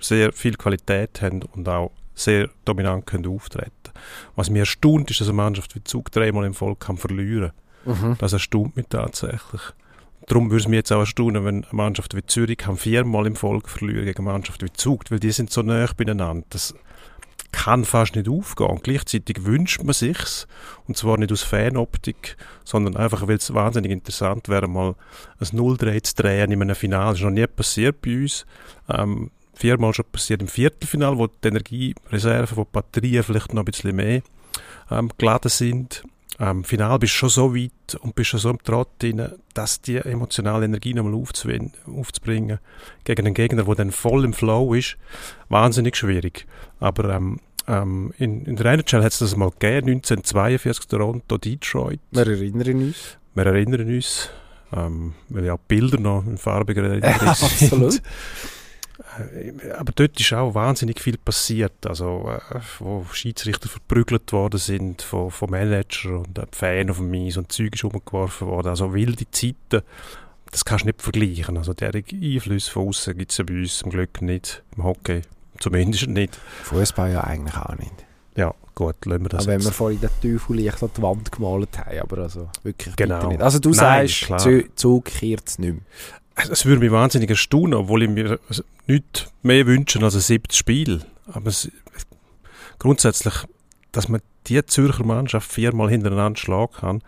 sehr viel Qualität haben und auch sehr dominant können auftreten Was mich erstaunt, ist, dass eine Mannschaft wie Zug dreimal im Volk kann verlieren mhm. Das erstaunt mich tatsächlich. Darum würde es mich jetzt auch erstaunen, wenn eine Mannschaft wie Zürich kann viermal im Volk verlieren gegen eine Mannschaft wie Zug, weil die sind so nah beieinander. Das kann fast nicht aufgehen. Gleichzeitig wünscht man sich's und zwar nicht aus Fanoptik, sondern einfach, weil es wahnsinnig interessant wäre, mal ein 0-3 zu drehen in einem Finale. Das ist noch nie passiert bei uns. Ähm, viermal schon passiert im Viertelfinal, wo die Energiereserven von Batterien vielleicht noch ein bisschen mehr ähm, geladen sind. Im Final bist du schon so weit und bist schon so im Trott drin, dass die emotionale Energie nochmal aufzubringen gegen einen Gegner, der dann voll im Flow ist, wahnsinnig schwierig. Aber ähm, ähm, in, in der NHL hat es das mal gegeben, 1942 Toronto, Detroit. Wir erinnern uns. Wir erinnern uns, ähm, weil ja Bilder noch in farbiger Erinnerung sind. Absolut. Aber dort ist auch wahnsinnig viel passiert, also äh, wo Schiedsrichter verprügelt worden sind von, von Manager und äh, Fans auf dem Eis und Zeug ist umgeworfen worden, also wilde Zeiten, das kannst du nicht vergleichen, also der Einfluss von außen gibt es ja bei uns zum Glück nicht, im Hockey zumindest nicht. Fußball ja eigentlich auch nicht. Ja, gut, lassen wir das aber wenn wir vorhin den Teufel leicht an die Wand gemalt haben, aber also wirklich genau. nicht. Also du Nein, sagst, Zug kehrt es nicht mehr es würde mich wahnsinnig erstaunen, obwohl ich mir nicht mehr wünsche als ein siebtes Spiel. Aber es, grundsätzlich, dass man die Zürcher Mannschaft viermal hintereinander schlagen kann,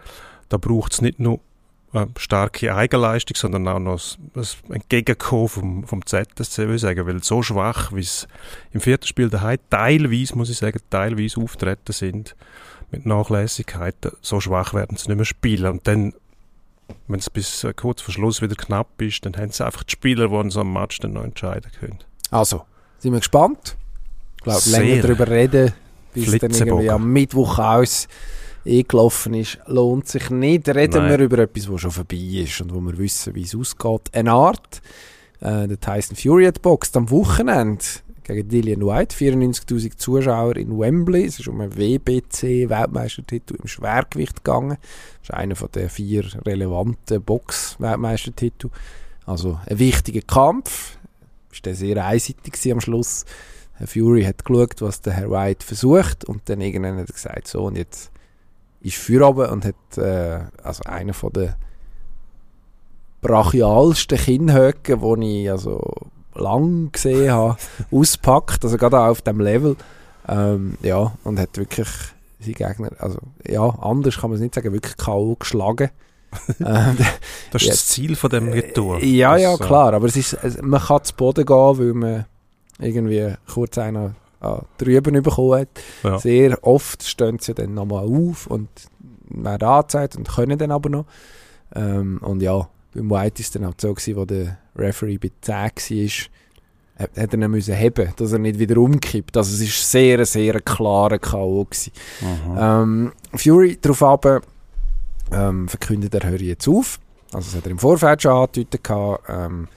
da braucht es nicht nur eine starke Eigenleistung, sondern auch noch ein Entgegenkommen vom, vom ZSC, würde ich sagen, weil so schwach, wie es im vierten Spiel daheim teilweise, muss ich sagen, teilweise auftreten sind, mit Nachlässigkeiten, so schwach werden sie nicht mehr spielen. Und dann wenn es bis äh, kurz vor Schluss wieder knapp ist, dann haben sie einfach die Spieler, die so einem Match dann noch entscheiden können. Also, sind wir gespannt. Ich glaube, länger darüber reden, bis es dann irgendwie am Mittwoch aus eingelaufen ist, lohnt sich nicht. Reden Nein. wir über etwas, was schon vorbei ist und wo wir wissen, wie es ausgeht. Eine Art, äh, der Tyson Fury hat boxt am Wochenende gegen Dillian White. 94.000 Zuschauer in Wembley. Es ist um einen WBC-Weltmeistertitel im Schwergewicht gegangen. Das ist einer der vier relevanten Box-Weltmeistertitel. Also ein wichtiger Kampf. Ist sehr einseitig am Schluss. Herr Fury hat geschaut, was der Herr White versucht und dann irgendwann hat er gesagt, so und jetzt ist Feierabend und hat äh, also einer von der brachialsten Kinnhöcken, die ich also lang gesehen habe, auspackt, also gerade auch auf dem Level. Ähm, ja, und hat wirklich seine Gegner, also ja, anders kann man es nicht sagen, wirklich K.O. geschlagen. ähm, das ist das Ziel von dem Retour. Äh, ja, ja, klar, aber es ist, also man kann zu Boden gehen, weil man irgendwie kurz einer an drüben bekommen hat. Ja. Sehr oft stehen sie dann nochmal auf und werden angezeigt und können dann aber noch. Ähm, und ja, beim White ist dann auch so gewesen, wo der Referee bei 10 war, hat er ihn müssen heben, dass er nicht wieder umkippt. Also es ist sehr, sehr klarer K.O. Ähm, Fury darauf aber ähm, verkündet, er höre jetzt auf. Also das hat er im Vorfeld schon angedeutet. Ähm,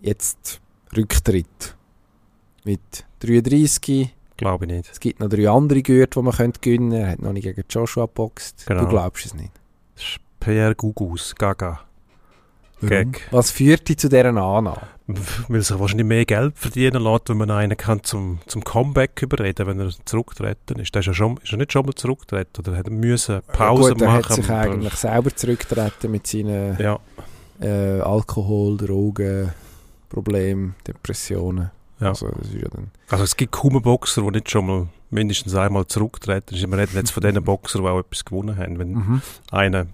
jetzt Rücktritt. Mit 33. Glaube ich nicht. Es gibt noch drei andere Gürtel, die man könnte gewinnen könnte. Er hat noch nicht gegen Joshua geboxt. Genau. Du glaubst es nicht PR-Gugus, Gaga. Gag. Was führt dich zu dieser Annahme? Weil sich wahrscheinlich mehr Geld verdienen lässt, wenn man einen kann zum, zum Comeback überreden, wenn er zurücktreten ist. Der ist ja schon, ist er nicht schon mal zurücktreten oder hat er müssen Pause Gut, er machen? hat sich eigentlich selber zurückgetreten mit seinen ja, äh, Alkohol, Drogen, Problemen, Depressionen. Ja. Also, ja also es gibt kaum Boxer, der nicht schon mal mindestens einmal zurücktreten. Wir reden jetzt von den Boxern, die auch etwas gewonnen haben. Wenn mhm. einer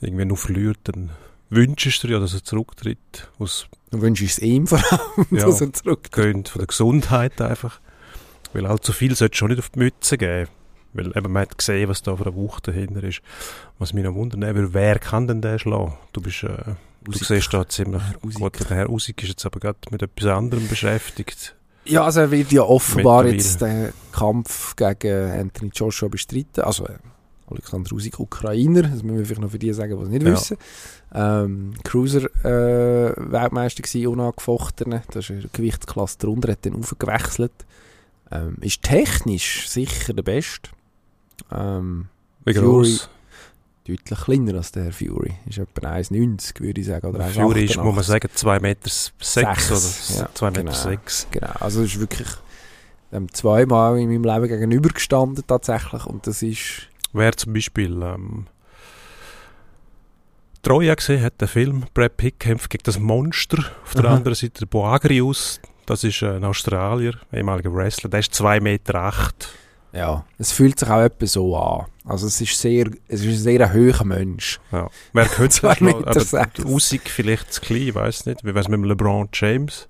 irgendwie nur verliert, dann wünschst du dir ja, dass er zurücktritt. Aus Dann wünsche ich es ihm vor allem, Ja. dass er zurücktritt. Von der Gesundheit einfach. Weil allzu viel sollte es schon nicht auf die Mütze geben. Weil eben man hat gesehen, was da für eine Wucht dahinter ist. Was mich noch wundert, würde, wer kann denn den schlagen? Du bist, äh, du siehst da ziemlich gut. Der Herr Usik ist jetzt aber gerade mit etwas anderem beschäftigt. Ja, also er wird ja offenbar jetzt den Kampf gegen Anthony Joshua bestreiten. Also äh, Alexander Usyk, Ukrainer, das müssen wir vielleicht noch für die sagen, die es nicht Ja. wissen. Ähm, Cruiser äh, gewesen, unangefochten. Das ist eine Gewichtsklasse drunter, hat dann aufgewechselt. Ähm, ist technisch sicher der Beste. Ähm, Wie gross? deutlich kleiner als der Fury. Ist etwa 1,90 würde ich sagen. Oder Fury ist, 1,88. muss man sagen, 2 Meter sechs, Sechs, oder ja, 2 Meter genau. sechs. Genau, also ist wirklich ähm, zweimal in meinem Leben gegenüber gestanden tatsächlich und das ist Wer zum Beispiel ähm, Troja gesehen hat, den Film, Brad Pitt kämpft gegen das Monster. Auf der Aha. anderen Seite der Boagrius, das ist ein Australier, ehemaliger Wrestler, der ist 2,8 Meter. Acht. ja, es fühlt sich auch etwa so an. Also es ist sehr, es ist ein sehr hoher Mensch. Ja. Wer könnte schlagen? Meter Aber vielleicht zu klein, ich weiß nicht. Wie wär's mit dem LeBron James?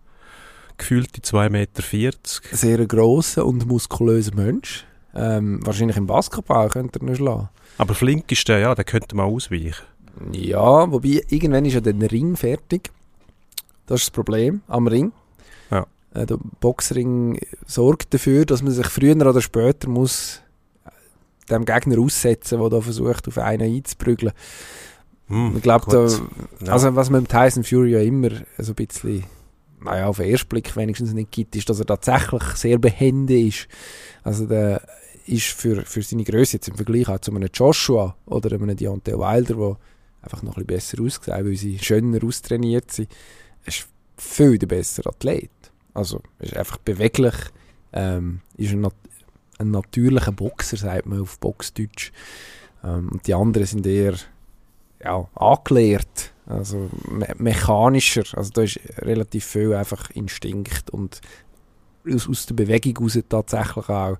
Gefühlte 2,40 Meter. Ein sehr grosser und muskulöser Mensch. Ähm, wahrscheinlich im Basketball könnte er nicht schlagen. Aber flink ist der, ja, der könnte mal ausweichen. Ja, wobei irgendwann ist ja der Ring fertig. Das ist das Problem am Ring. Ja. Äh, der Boxring sorgt dafür, dass man sich früher oder später muss äh, dem Gegner aussetzen, der da versucht, auf einen einzuprügeln. Hm, Ich glaube, Ja. also was man im Tyson Fury ja immer so ein bisschen, naja, auf den ersten Blick wenigstens nicht gibt, ist, dass er tatsächlich sehr behende ist. Also der ist für, für seine Größe jetzt im Vergleich auch zu einem Joshua oder einem Deontay Wilder, der einfach noch ein bisschen besser aussehen, weil sie schöner austrainiert sind, ist viel der bessere Athlet. Also ist einfach beweglich, ähm, ist ein, nat ein natürlicher Boxer, sagt man auf Boxdeutsch. Ähm, und die anderen sind eher ja, angelehrt, also me mechanischer. Also da ist relativ viel einfach Instinkt und aus, aus der Bewegung raus tatsächlich auch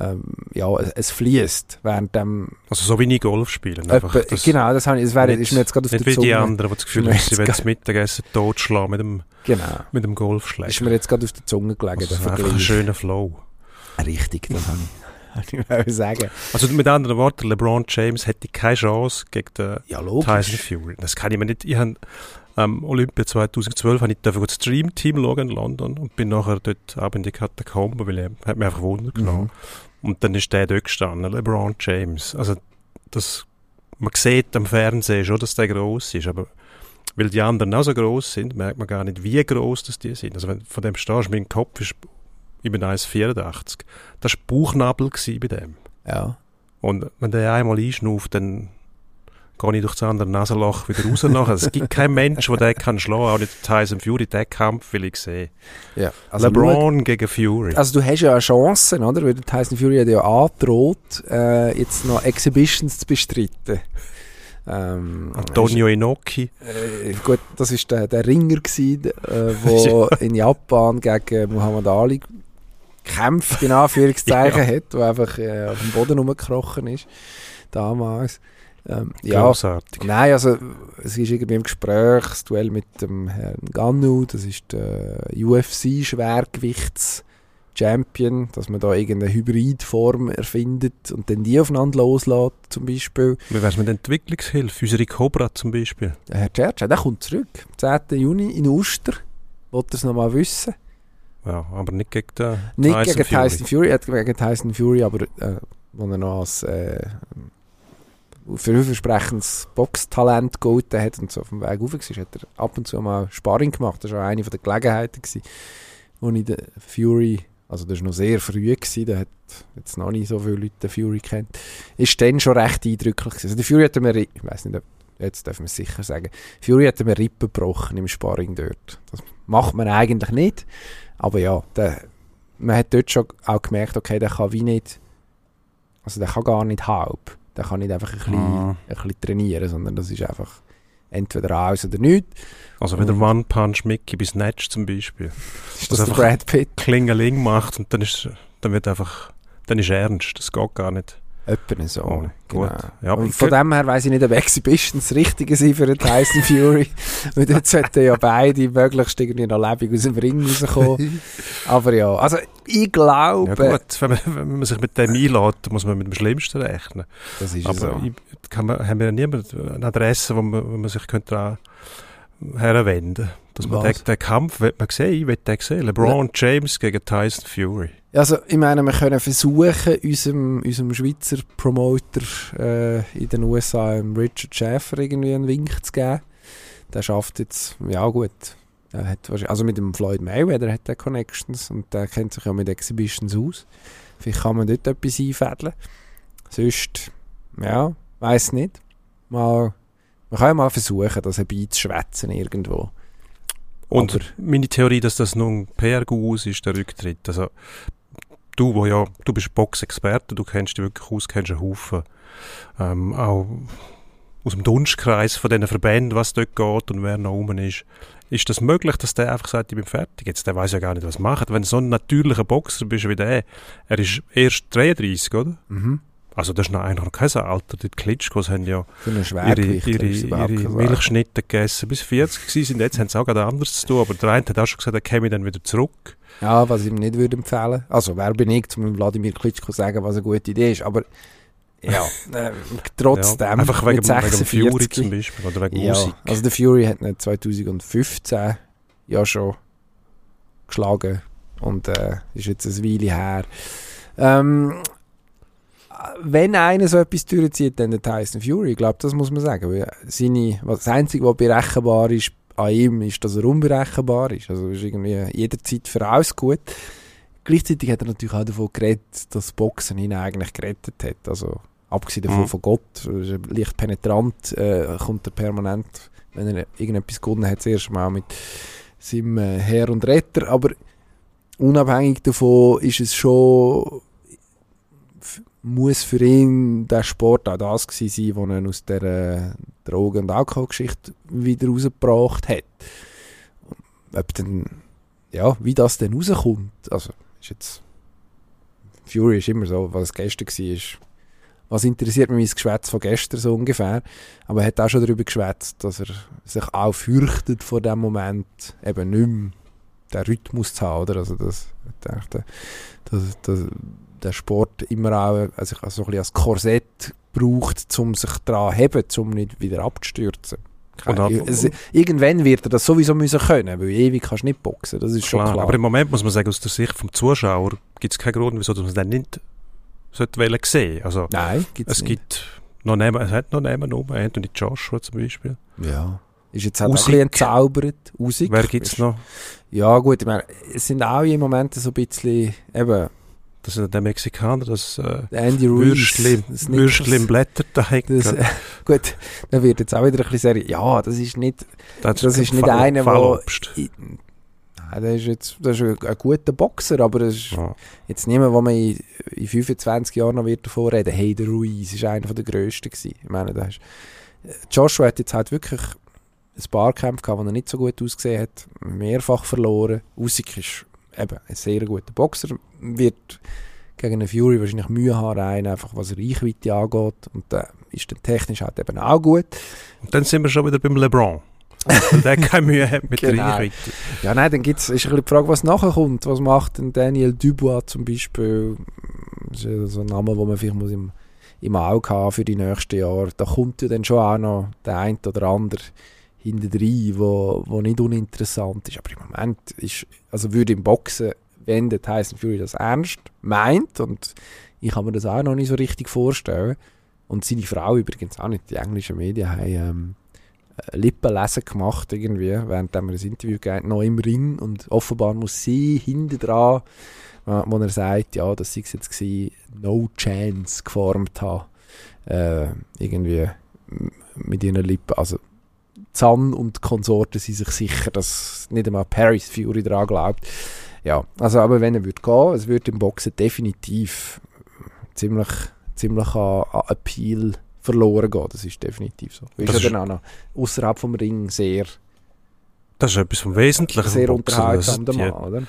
ähm, ja, es, fließt während dem Also so wie ich Golf spielen. Einfach, Etwa- das- genau, das, habe ich, das wäre, nicht- ist mir jetzt gerade auf Nicht der wie Zunge. die anderen, die das Gefühl Ist haben, sie wollen gerade- das Mittagessen totschlagen mit dem, Genau. mit dem Ist Golfschläger. mir jetzt gerade auf der Zunge gelegen, Also der einfach ein schöner Flow. Richtig, das habe ich, sagen. Also mit anderen Worten, LeBron James hätte keine Chance gegen den Ja, Tyson. Fury. Das kann ich mir nicht. Ich habe ähm, Olympia 2012 habe ich das Stream-Team schauen in London und bin nachher dort ab in die Katakomben, weil er hat mich einfach Wunder genommen. Mhm. Und dann ist der dort gestanden, LeBron James. Also das, man sieht am Fernsehen schon, dass der gross ist, aber weil die anderen auch so gross sind, merkt man gar nicht, wie gross das die sind. Also wenn von dem stehst, mein Kopf ist, ich bin 1,84. Das war Bauchnabel bei dem. Ja. Und wenn der einmal einschnauft, dann gehe ich durch das andere Nasenloch wieder raus. nachher. Es gibt keinen Mensch, der den kann schlagen, auch nicht Tyson Fury. Den Kampf will ich sehen. ja. Also, LeBron gegen Fury. also du hast ja eine Chance, oder? Weil der Tyson Fury hat ja angedroht, äh, jetzt noch Exhibitions zu bestreiten. Ähm, Antonio Inoki. Äh, gut, das ist der, der Ringer gewesen, äh, wo in Japan gegen Muhammad Ali kämpft, in Anführungszeichen Ja. hat, der einfach äh, auf dem Boden rumgekrochen ist, damals. Ähm, ja, Grossartig. nein, also es ist irgendwie im Gespräch das Duell mit dem Herrn Gannu, das ist der UFC-Schwergewichts-Champion, dass man da irgendeine Hybridform erfindet und dann die aufeinander loslässt, zum Beispiel. Wie wär's mit Entwicklungshilfe? Unsere Cobra zum Beispiel. Der Herr Tschertscher, der kommt zurück. Am 10. Juni in Uster. Wollt ihr es nochmal wissen? Ja, aber nicht gegen den Nicht Tyson gegen Fury. Tyson Fury. Er hat gegen Tyson Fury, aber äh, wo er noch als äh, vielversprechendes Boxtalent gehalten hat und so auf dem Weg rauf war, hat er ab und zu mal Sparring gemacht. Das war auch eine der Gelegenheiten, gewesen, ich den Fury, also das war noch sehr früh, gewesen, da hat jetzt noch nicht so viele Leute den Fury kennt, ist dann schon recht eindrücklich gewesen. Also der Fury hat mir, ich weiß nicht, jetzt dürfen wir es sicher sagen, Fury hat mir Rippen gebrochen im Sparring dort. Das macht man eigentlich nicht, aber ja, der, man hat dort schon auch gemerkt, okay, der kann wie nicht, also der kann gar nicht halb, der kann nicht einfach ein bisschen, Ah. ein bisschen trainieren, sondern das ist einfach entweder alles oder nichts. Also wenn der One Punch Mickey bis Snatch zum Beispiel Ist Das einfach- Brad Pitt? Klingeling macht und dann ist, dann wird einfach, dann ist ernst, das geht gar nicht. Etwa so. Oh, genau. Ja, und von dem her weiss ich nicht, ob Exhibitions das Richtige sind für den Tyson Fury. Weil dort sollten ja beide möglichst irgendwie noch lebendig aus dem Ring rauskommen. Aber ja, also ich glaube, Ja gut, wenn man, wenn man sich mit dem einlädt, muss man mit dem Schlimmsten rechnen. das ist Aber so. ich, kann man, haben wir ja niemand eine Adresse, wo man, wo man sich könnte dran herwenden Dass man Was? den, den Kampf, will man sehen, ich will den sehen. LeBron James gegen Tyson Fury. Also, ich meine, wir können versuchen, unserem, unserem Schweizer Promoter äh, in den USA, dem Richard Schäfer, irgendwie einen Wink zu geben. Der schafft jetzt, ja gut, er hat also mit dem Floyd Mayweather hat er Connections und der kennt sich ja mit Exhibitions aus. Vielleicht kann man dort etwas einfädeln. Sonst, ja, weiß nicht. Mal, man kann ja mal versuchen, das herbeizuschwätzen irgendwo. Und Aber- meine Theorie, dass das nun ein PR-Gus ist, der Rücktritt. Also, du, wo ja, du bist Boxexperte, du kennst dich wirklich aus, kennst einen Haufen. Ähm, auch aus dem Dunstkreis von diesen Verbänden, was dort geht und wer noch rum ist. Ist das möglich, dass der einfach sagt, ich bin fertig? Jetzt, der weiß ja gar nicht, was macht. Wenn du so ein natürlicher Boxer bist wie der, er ist erst 33, oder? Mhm. Also das ist noch noch kein Alter. Die Klitschkos haben ja ihre, ihre, ihre Milchschnitte gegessen, bis 40 gewesen sind. Jetzt haben sie auch gerade anderes zu tun. Aber der eine hat auch schon gesagt, er käme dann wieder zurück. Ja, was ich ihm nicht würde empfehlen. Also, wer bin ich, um Wladimir Klitschko zu sagen, was eine gute Idee ist. Aber ja, äh, trotzdem. ja, einfach wegen, mit wegen dem Fury 46. zum Beispiel oder wegen Ja, Musik. also der Fury hat ihn 2015 ja schon geschlagen und äh, ist jetzt eine Weile her. Ähm, wenn einer so etwas durchzieht, dann der Tyson Fury. Ich glaube, das muss man sagen. Weil seine, was, das Einzige, was berechenbar ist an ihm, ist, dass er unberechenbar ist. Also ist irgendwie jederzeit für alles gut. Gleichzeitig hat er natürlich auch davon geredet, dass Boxen ihn eigentlich gerettet hat. Also abgesehen davon Mhm. von Gott, leicht penetrant, äh, kommt er permanent, wenn er irgendetwas gewonnen hat, zuerst mal mit seinem äh, Herr und Retter. Aber unabhängig davon ist es schon muss für ihn der Sport auch das gewesen sein, was ihn aus der äh, Drogen- und Alkoholgeschichte wieder rausgebracht hat. Ob dann, ja, wie das dann rauskommt, also ist jetzt Fury ist immer so, was gestern war, was interessiert mich mein Geschwätz von gestern so ungefähr, aber er hat auch schon darüber geschwätzt, dass er sich auch fürchtet vor dem Moment eben nicht mehr den Rhythmus zu haben, oder? Also das, ich dachte, dass, dass der Sport immer auch also, also so ein bisschen als Korsett braucht, um sich daran zu heben, um nicht wieder abzustürzen. Keine- es, irgendwann wird er das sowieso müssen können, weil ewig kannst du nicht boxen, das ist schon Klar, klar. Aber im Moment muss man sagen, aus der Sicht vom Zuschauer gibt es keinen Grund, wieso man es dann nicht sollte sehen. Also Nein, gibt's es nicht. gibt noch neben, es hat noch neben um, Anthony Joshua zum Beispiel. Ja. Ist jetzt halt auch ein bisschen entzaubert. Usyk. Wer gibt es noch? Ja gut, ich meine, es sind auch im Moment so ein bisschen, eben, Das ist der Mexikaner, das äh, Andy. Würstchen, das Würstchen im Blätterteig. Das, äh, gut, da wird jetzt auch wieder ein bisschen seriös. Ja, das ist nicht, das das ist nicht Fall- einer, der- nein, der ist jetzt, das ist ein, guter Boxer, aber das ist Ja. jetzt niemand, wo man in, in 25 Jahren noch wird davon reden. Hey, der Ruiz ist einer der grössten gewesen. Ich meine, da ist, Joshua hat jetzt halt wirklich ein paar Kämpfe gehabt, wo er nicht so gut ausgesehen hat, mehrfach verloren. Usyk ist eben ein sehr guter Boxer, wird gegen einen Fury wahrscheinlich Mühe haben, rein, einfach was Reichweite angeht. Und der ist dann technisch halt eben auch gut. Und dann sind wir schon wieder beim LeBron. Weil der keine Mühe hat mit Genau. der Reichweite. Ja, nein, dann gibt's, ist ein die Frage, was nachher kommt. Was macht denn Daniel Dubois zum Beispiel? Das ist so ein Name, den man vielleicht muss im, im Auge haben für die nächsten Jahre. Da kommt ja dann schon auch noch der ein oder andere hintendrein, wo, wo nicht uninteressant ist. Aber im Moment ist, also würde im Boxen, wenn der Tyson Fury das ernst meint, und ich kann mir das auch noch nicht so richtig vorstellen, und seine Frau übrigens auch nicht, die englischen Medien haben ähm, äh, Lippenlesen gemacht irgendwie, während wir das Interview gegeben noch im Ring und offenbar muss sie hinten dran, äh, wo er sagt, ja, das sei jetzt gewesen, no chance geformt haben. äh, irgendwie mit ihren Lippen, also Zahn und Konsorten sind sich sicher, dass nicht einmal Paris Fury daran glaubt. Ja, also aber wenn er würde gehen, es würde im Boxen definitiv ziemlich, ziemlich an, an Appeal verloren gehen. Das ist definitiv so. Ist Das ja ist- dann auch noch außerhalb vom Ring sehr, Das ist etwas vom Wesentlichen. sehr unterhaltsam, der Mann, oder?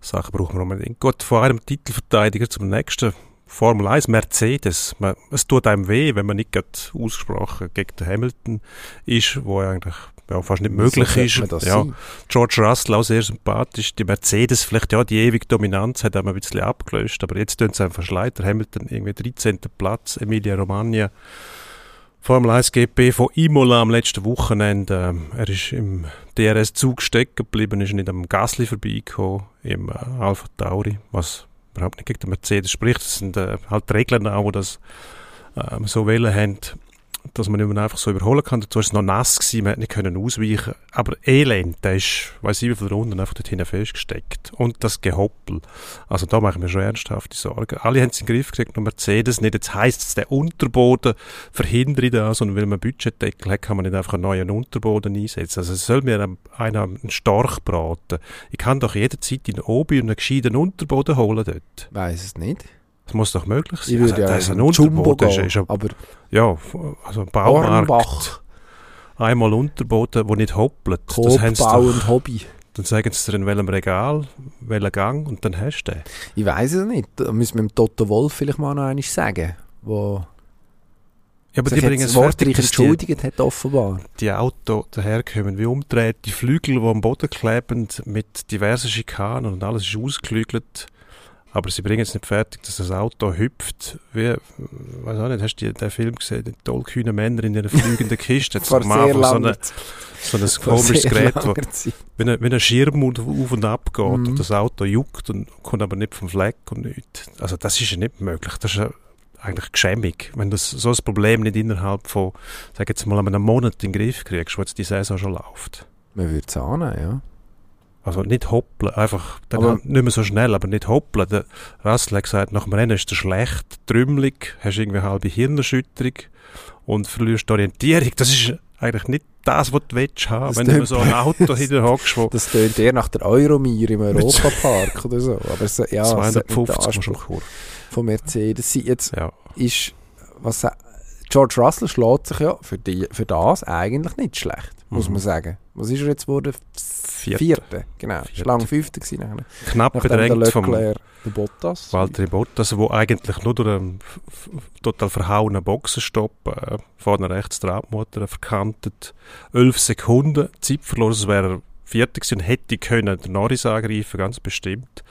Sachen brauchen wir unbedingt. Gut, von einem Titelverteidiger zum nächsten. Formel 1, Mercedes. Man, es tut einem weh, wenn man nicht gerade ausgesprochen gegen den Hamilton ist, wo eigentlich ja, fast nicht möglich Wieso ist. Ja, sein? George Russell auch sehr sympathisch. Die Mercedes, vielleicht ja, die ewige Dominanz hat einmal ein bisschen abgelöst, aber jetzt tun sie einfach. Der Hamilton irgendwie 13. Platz, Emilia Romagna. Formel 1 GP von Imola am letzten Wochenende. Er ist im DRS-Zug stecken geblieben, ist nicht am Gasly vorbeigekommen, im äh, Alpha Tauri, was überhaupt nicht gegen den Mercedes spricht. Das sind äh, halt die Regeln auch, die das ähm, so wählen haben, dass man mehr einfach so überholen kann. Dazu war es noch nass, gewesen, man hätte nicht können ausweichen Aber Elend, der ist, weiß ich wie viele Runden, einfach dort hinten festgesteckt. Und das Gehoppel. Also da machen wir schon ernsthafte Sorgen. Alle haben es in den Griff gekriegt, nur Mercedes nicht. Jetzt heisst es, der Unterboden verhindere das und weil man Budgetdeckel hat, kann man nicht einfach einen neuen Unterboden einsetzen. Also es soll mir einer einen Storch braten. Ich kann doch jederzeit in Obi einen gescheiten Unterboden holen dort. Weiß es nicht. Das muss doch möglich sein. Also, das ist ein Unterboden. Ist, ist ja, aber ja, also ein Baumarkt. Hornbach, Einmal Unterboden, der nicht hoppelt. Das Coop, sie Bau und Hobby. dann sagen sie dir in welchem Regal, welchen Gang und dann hast du den. Ich weiß es nicht. Da müssen wir dem Toto Wolf vielleicht mal noch einmal sagen, wo Ja, aber sich die bringen jetzt wortreich die, entschuldigt hat, offenbar. die Autos daherkommen wie umdreht, die Flügel, die am Boden kleben, mit diversen Schikanen und alles ist ausgeklügelt. Aber sie bringen es nicht fertig, dass das Auto hüpft. Wie, weiß auch nicht, hast du den Film gesehen, die tollkühnen Männer in einer fliegenden Kiste? Jetzt Vor am sehr Anfang so, eine, so ein komisches Gerät, wo. Wenn ein, wenn ein Schirm auf und ab geht Mhm. und das Auto juckt und kommt aber nicht vom Fleck und nichts. Also das ist ja nicht möglich. Das ist ja eigentlich geschämig, wenn du so ein Problem nicht innerhalb von, sag jetzt mal, einem Monat in den Griff kriegst, wo jetzt die Saison schon läuft. Man würde es annehmen, ja. Also nicht hoppeln, einfach Aber- nicht mehr so schnell, aber nicht hoppeln. Der Russell hat gesagt, nach dem Rennen ist er schlecht, trümmelig, hast irgendwie halbe Hirnerschütterung und verlierst die Orientierung. Das ist eigentlich nicht das, was du willst haben, Das wenn du so ein Auto hinter hockst, Das tönt eher nach der Euromir im Europapark oder so. Aber so, ja, es der 250 musst du Anspruch von Mercedes. Jetzt Ja. ist, was George Russell schlägt sich ja für, die, für das eigentlich nicht schlecht, muss Mhm. man sagen. Was ist er jetzt geworden? Vierte. Vierte, genau. Vierte. Lang Fünfte gewesen. nachher. Knapp Nachdem der bedrängt vom Leclerc, der Bottas. Valtteri Bottas, wo eigentlich nur durch einen total verhauenen Boxenstopp äh, vorne rechts der Radmotor verkantet. 11 Sekunden Zeit verloren, das wäre Gewesen und hätte können den Norris angreifen, ganz bestimmt,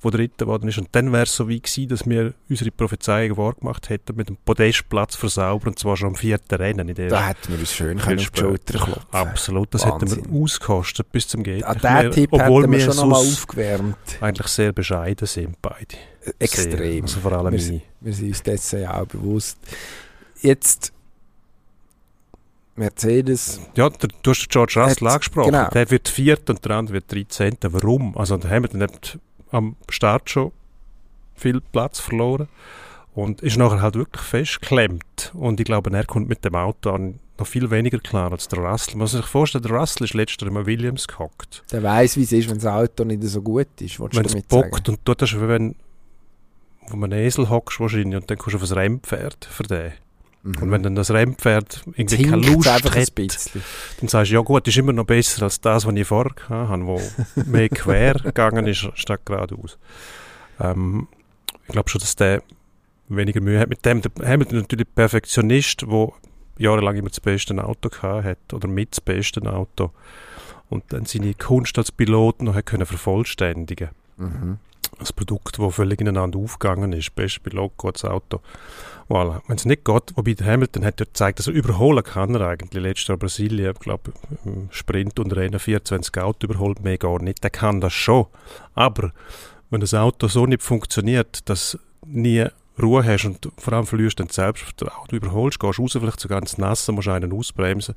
wo Dritter geworden ist. Und dann wäre es so wie gewesen, dass wir unsere Prophezeiung wahrgemacht hätten, mit dem Podestplatz versaubern, und zwar schon am vierten Rennen. In der Da hätten wir uns schön können auf die Schulter klopfen Absolut, das hätten Wahnsinn. wir ausgekostet bis zum Geht An diesen Tipp obwohl hätten wir schon nochmal aufgewärmt. eigentlich sehr bescheiden sind beide. Extrem. Sehr. Also vor allem Wir ich. Wir sind uns dessen ja auch bewusst. Jetzt Mercedes, Ja, der, du hast den George Russell Hat- angesprochen. genau. Der wird Vierter und der andere wird 13. Warum? Also der Hamilton hat am Start schon viel Platz verloren und ist nachher halt wirklich festgeklemmt. Und ich glaube, er kommt mit dem Auto an noch viel weniger klar als der Russell. Man muss sich vorstellen, der Russell ist letzter im Williams gehockt. der weiß, wie es ist, wenn das Auto nicht so gut ist. Wenn es bockt und dort hast du, wie wenn wo man einen Esel hockst wahrscheinlich und dann kommst du auf ein Rennpferd für den. Mhm. Und wenn dann das Rennpferd irgendwie keine hinkt's Lust hat, dann sagst du, ja gut, ist immer noch besser als das, was ich vorher hatte, wo mehr quer gegangen ist, statt geradeaus. Ähm, ich glaube schon, dass der weniger Mühe hat mit dem. Der Hamilton natürlich Perfektionist, der jahrelang immer das beste Auto gehabt hat oder mit das beste Auto und dann seine Kunst als Pilot noch hat können vervollständigen Mhm. Ein Produkt, das völlig ineinander aufgegangen ist. Beste Pilot, gutes Auto. Voilà. Wenn es nicht geht, wobei der Hamilton hat ja gezeigt, dass er überholen kann er eigentlich. Letztes Jahr Brasilien, ich glaube im Sprint und Rennen 24 Auto überholt, mehr gar nicht. Der kann das schon. Aber wenn das Auto so nicht funktioniert, dass nie Ruhe hast und vor allem verlierst dann Selbstvertrauen. Du überholst, gehst raus, vielleicht sogar ins Nasse, musst einen ausbremsen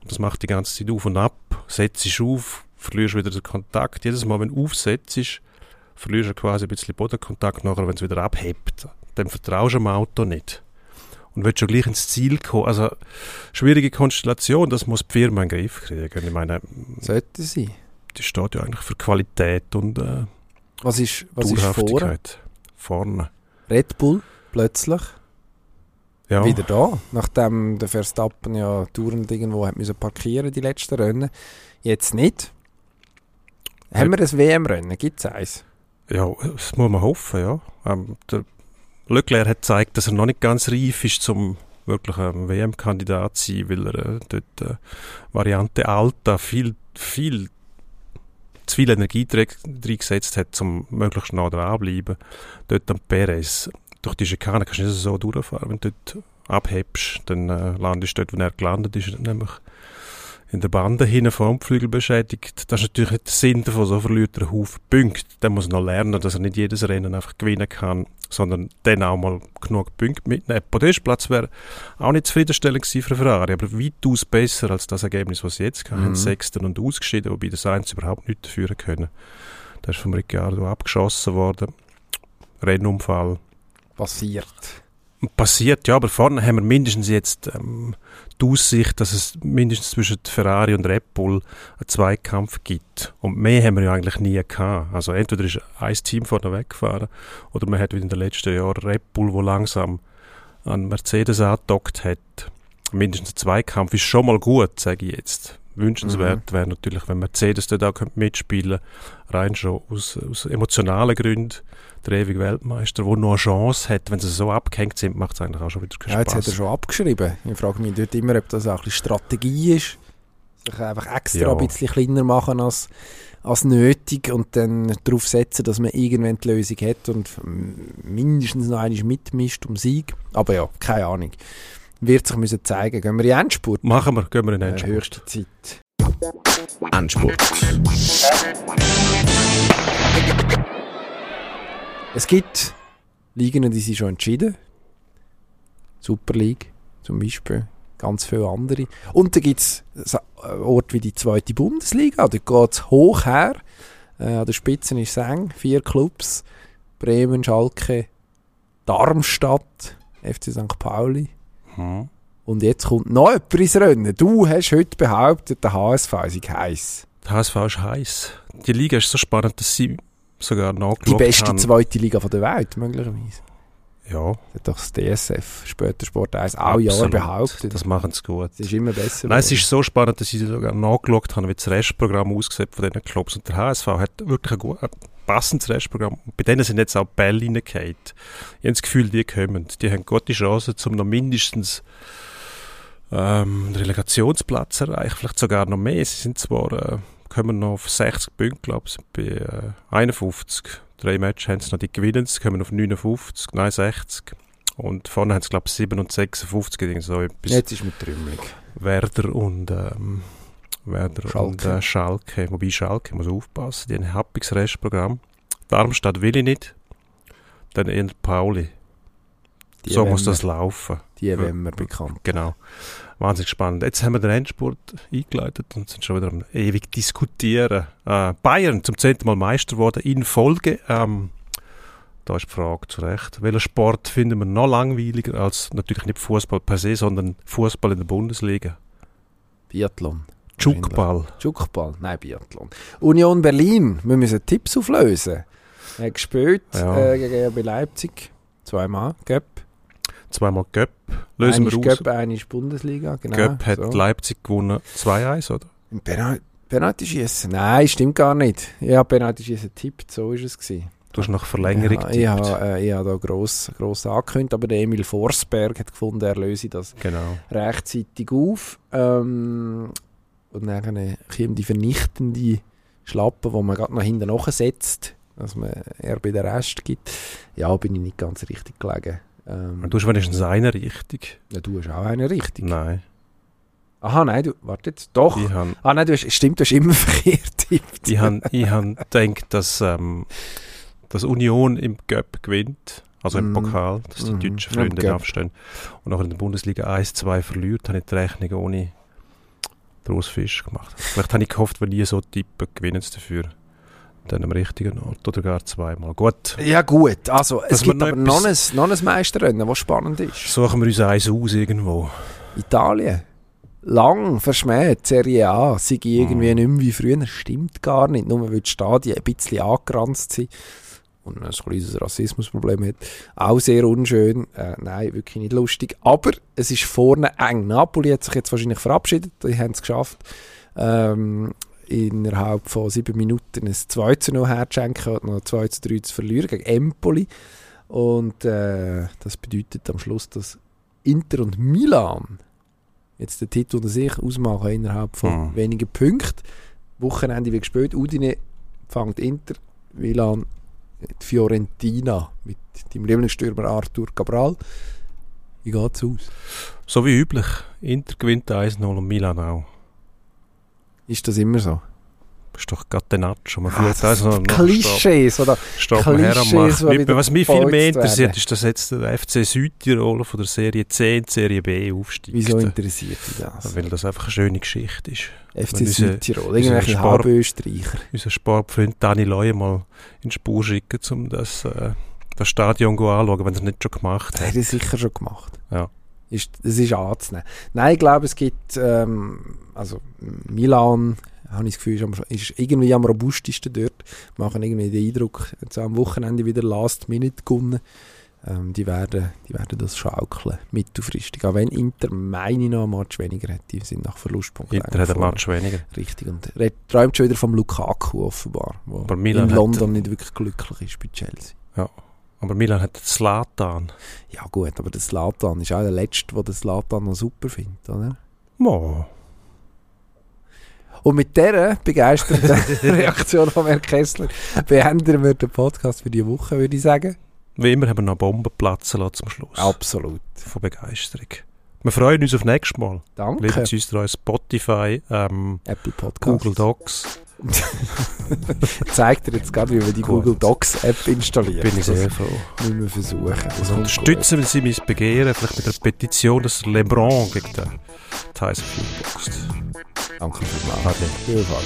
und das macht die ganze Zeit auf und ab. Setzt auf, verlierst wieder den Kontakt. Jedes Mal, wenn du aufsetzt, verlierst du quasi ein bisschen Bodenkontakt nachher, wenn es wieder abhebt. Dann vertraust du dem Auto nicht. und willst schon gleich ins Ziel kommen. Also, schwierige Konstellation, das muss die Firma in den Griff kriegen. Ich meine, Sollte sie. die steht ja eigentlich für Qualität und äh, Was ist, was ist vor? Dauerhaftigkeit. Vorne. Red Bull plötzlich Ja. wieder da, nachdem der Verstappen ja dauernd irgendwo hat müssen parkieren die letzten Rennen. Jetzt nicht. Haben wir ein WM-Rennen? Gibt es eins? Ja, das muss man hoffen, ja. Ähm, der Leclerc hat gezeigt, dass er noch nicht ganz reif ist, zum wirklich ein WM-Kandidat zu sein, weil er äh, dort äh, Variante Alta viel, viel zu viel Energie reingesetzt hat, um möglichst nah dran zu bleiben. Dort am Perez, durch die Schikane kannst du nicht so durchfahren. Wenn du dort abhebst, dann äh, landest du dort, wo er gelandet ist, nämlich in der Bande hinten Frontflügel beschädigt. Das ist natürlich nicht der Sinn davon, so verliert er einen Haufen Punkte. Dann muss er noch lernen, dass er nicht jedes Rennen einfach gewinnen kann, sondern dann auch mal genug Punkte mitnehmen. Podestplatz wäre auch nicht zufriedenstellend gewesen für Ferrari, aber weitaus besser als das Ergebnis, was sie jetzt hatten. Mhm. Sechsten und ausgeschieden, wobei das Sainz überhaupt nicht dafür können. Der ist vom Ricciardo abgeschossen worden. Rennunfall. Passiert. Passiert, ja, aber vorne haben wir mindestens jetzt ähm, die Aussicht, dass es mindestens zwischen Ferrari und Red Bull einen Zweikampf gibt. Und mehr haben wir ja eigentlich nie gehabt. Also entweder ist ein Team vorne weggefahren oder man hat wie in den letzten Jahren Red Bull, wo langsam an Mercedes angedockt hat. Mindestens ein Zweikampf ist schon mal gut, sage ich jetzt. Wünschenswert wäre natürlich, wenn Mercedes dort auch könnte mitspielen rein schon aus, aus emotionalen Gründen. Der ewige Weltmeister, der noch eine Chance hat, wenn sie so abgehängt sind, macht es eigentlich auch schon wieder keinen Ja, jetzt hat Spaß. er schon abgeschrieben. Ich frage mich dort immer, ob das auch ein bisschen Strategie ist. Sich einfach extra Ja. ein bisschen kleiner machen als, als nötig und dann darauf setzen, dass man irgendwann die Lösung hat und mindestens noch einmal mitmischt um Sieg. Aber ja, keine Ahnung. Wird sich müssen zeigen. Gehen wir in Endspurt? Machen wir, gehen wir in Äh, Endspurt. höchste Zeit. Endspurt. Es gibt Ligen, die sind schon entschieden. Super League zum Beispiel. Ganz viele andere. Und dann gibt es Orte wie die zweite Bundesliga. Da geht es hoch her. Äh, an der Spitze ist Seng. Vier Clubs. Bremen, Schalke, Darmstadt, FC St. Pauli. Hm. Und jetzt kommt noch jemand ins Rennen. Du hast heute behauptet, der HSV sei heiß. Der HSV ist heiß. Die Liga ist so spannend, dass sie sogar nachgeschaut Die beste haben. zweite Liga von der Welt, möglicherweise. Ja, Das hat doch das DSF, später Sport 1, auch Jahre behauptet. Das machen sie gut. Es ist immer besser. Nein, es ist so spannend, dass ich sogar nachgeschaut habe, wie das Restprogramm aussieht von diesen Clubs. Und der HSV hat wirklich ein, gut, ein passendes Restprogramm. Bei denen sind jetzt auch Bälle reingefallen. Ich habe das Gefühl, die kommen. Die haben gute Chancen, um noch mindestens ähm, einen Relegationsplatz zu erreichen. Vielleicht sogar noch mehr. Sie sind zwar, äh, kommen noch auf 60 Punkte, glaube ich, bei äh, 51. Drei Matches haben sie noch, die gewinnen sie, kommen auf 59, nein 60. Und vorne haben sie, glaube ich, 7 und 56, irgend so etwas. Jetzt ist mit Trümmelig. Werder und ähm, Werder Schalke. und äh, Schalke. Wobei Schalke muss aufpassen, die haben ein happiges Restprogramm. Darmstadt will ich nicht. Dann eher Pauli. Die so muss das laufen. Die werden wir bekannt. Genau. Wahnsinnig spannend. Jetzt haben wir den Endspurt eingeleitet und sind schon wieder am ewig diskutieren. Äh, Bayern zum zehnten Mal Meister geworden in Folge. Ähm, da ist die Frage zu Recht. Welchen Sport finden wir noch langweiliger als natürlich nicht Fußball per se, sondern Fußball in der Bundesliga? Biathlon. Jukball. Jukball. Nein, Biathlon. Union Berlin. Wir müssen Tipps auflösen. Er gespielt Ja. äh, gegen RB Leipzig. Zweimal. Göpp. Zweimal Göpp. Lösen wir ist aus. Göpp, eine ist Bundesliga. Genau. Göpp hat so. Leipzig gewonnen 2-1, oder? Penalty schießen? Nein, stimmt gar nicht. Ja, Penalty schießen tippt, so ist es gewesen. Du hast nach Verlängerung ja, ich habe äh, ich habe da gross, gross angekündigt, aber der Emil Forsberg hat gefunden, er löse das Genau. rechtzeitig auf. Ähm, und dann kommt die vernichtende Schlappe, wo man gerade noch hinten nachsetzt, dass man eher bei der Rest gibt. Ja, bin ich nicht ganz richtig gelegen. Ähm, Du hast wenigstens eine richtig. ja, du hast auch eine richtig. Nein. Aha, nein, du, warte jetzt, doch. Ich habe Ah nein, du hast, stimmt, du hast immer verkehrt getippt. ich ich han gedacht, dass, ähm, dass Union im Göpp gewinnt. Also im Mhm. Pokal, dass die Mhm. deutschen Freunde aufstehen. Und nachher in der Bundesliga 1-2 verliert, habe ich die Rechnung ohne Großfisch gemacht. Vielleicht habe ich gehofft, wenn die so tippen, gewinnen sie dafür. dann am richtigen Ort oder gar zweimal. Gut, Ja gut, also es Dass gibt noch aber noch ein, noch ein Meisterrennen, das spannend ist. suchen wir uns eins aus irgendwo. Italien. Lang verschmäht, Serie A, sei irgendwie Mhm. nicht mehr wie früher. Stimmt gar nicht, nur weil die Stadien ein bisschen angeranzt sind und ein kleines Rassismusproblem hat. Auch sehr unschön. Äh, nein, wirklich nicht lustig. Aber es ist vorne eng. Napoli hat sich jetzt wahrscheinlich verabschiedet. Die haben es geschafft, ähm, innerhalb von sieben Minuten ein 2 zu 0 herzuschenken und noch 2 zu 3 zu verlieren gegen Empoli. Und äh, das bedeutet am Schluss, dass Inter und Milan jetzt den Titel unter sich ausmachen innerhalb von Mhm. wenigen Punkten. Wochenende wie gespielt. Udine fängt Inter, Milan Fiorentina mit dem Lieblingsstürmer Arthur Cabral. Wie geht's aus? So wie üblich. Inter gewinnt 1-0 und Milan auch. Ist das immer so? Das ist doch Catenaccio. Man Ah, führt das also Klischees, oder? steht man her am Klischees, mehr. Was mich viel mehr interessiert, ist, dass jetzt der FC Südtirol von der Serie C in die Serie B aufsteigt. Wieso interessiert dich das? Weil das einfach eine schöne Geschichte ist. FC Südtirol, irgendwelche Halbösterreicher. Unser Sportfreund Dani Leuer mal in die Spur schicken, um das, äh, das Stadion zu anschauen, wenn er es nicht schon gemacht Das hat. hat er sicher schon gemacht. Ja. Ist, das ist anzunehmen. Nein, ich glaube, es gibt, ähm, also Milan, habe ich das Gefühl, ist, am, ist irgendwie am robustesten dort. Machen irgendwie den Eindruck, jetzt am Wochenende wieder Last Minute gewonnen. Ähm, die, werden, die werden das schaukeln, mittelfristig. Auch wenn Inter, meine ich, noch einen Match weniger hat. Die sind nach Verlustpunkten Inter hat einen. Match weniger. Richtig. Und er träumt schon wieder vom Lukaku offenbar, wo in London nicht wirklich glücklich ist bei Chelsea. Aber Milan hat Slatan. Ja gut, aber der Slatan ist auch der Letzte, der den Slatan noch super findet, oder? Mo. Und mit dieser begeisterten Reaktion von Herrn Kessler beenden wir den Podcast für die Woche, würde ich sagen. Wie immer haben wir noch Bomben platzen lassen zum Schluss. Absolut. Von Begeisterung. Wir freuen uns auf nächstes Mal. Danke. Lieben uns durch Spotify, ähm, Apple Podcast. Google Docs. Zeigt dir jetzt gerade, wie wir die Gut. Google Docs App installieren. Bin ich sehr froh. müssen wir versuchen. Das Also unterstützen Sie mein Begehren, vielleicht mit einer Petition, dass LeBron gegen den Boxt. gut. Danke. Viel Spaß.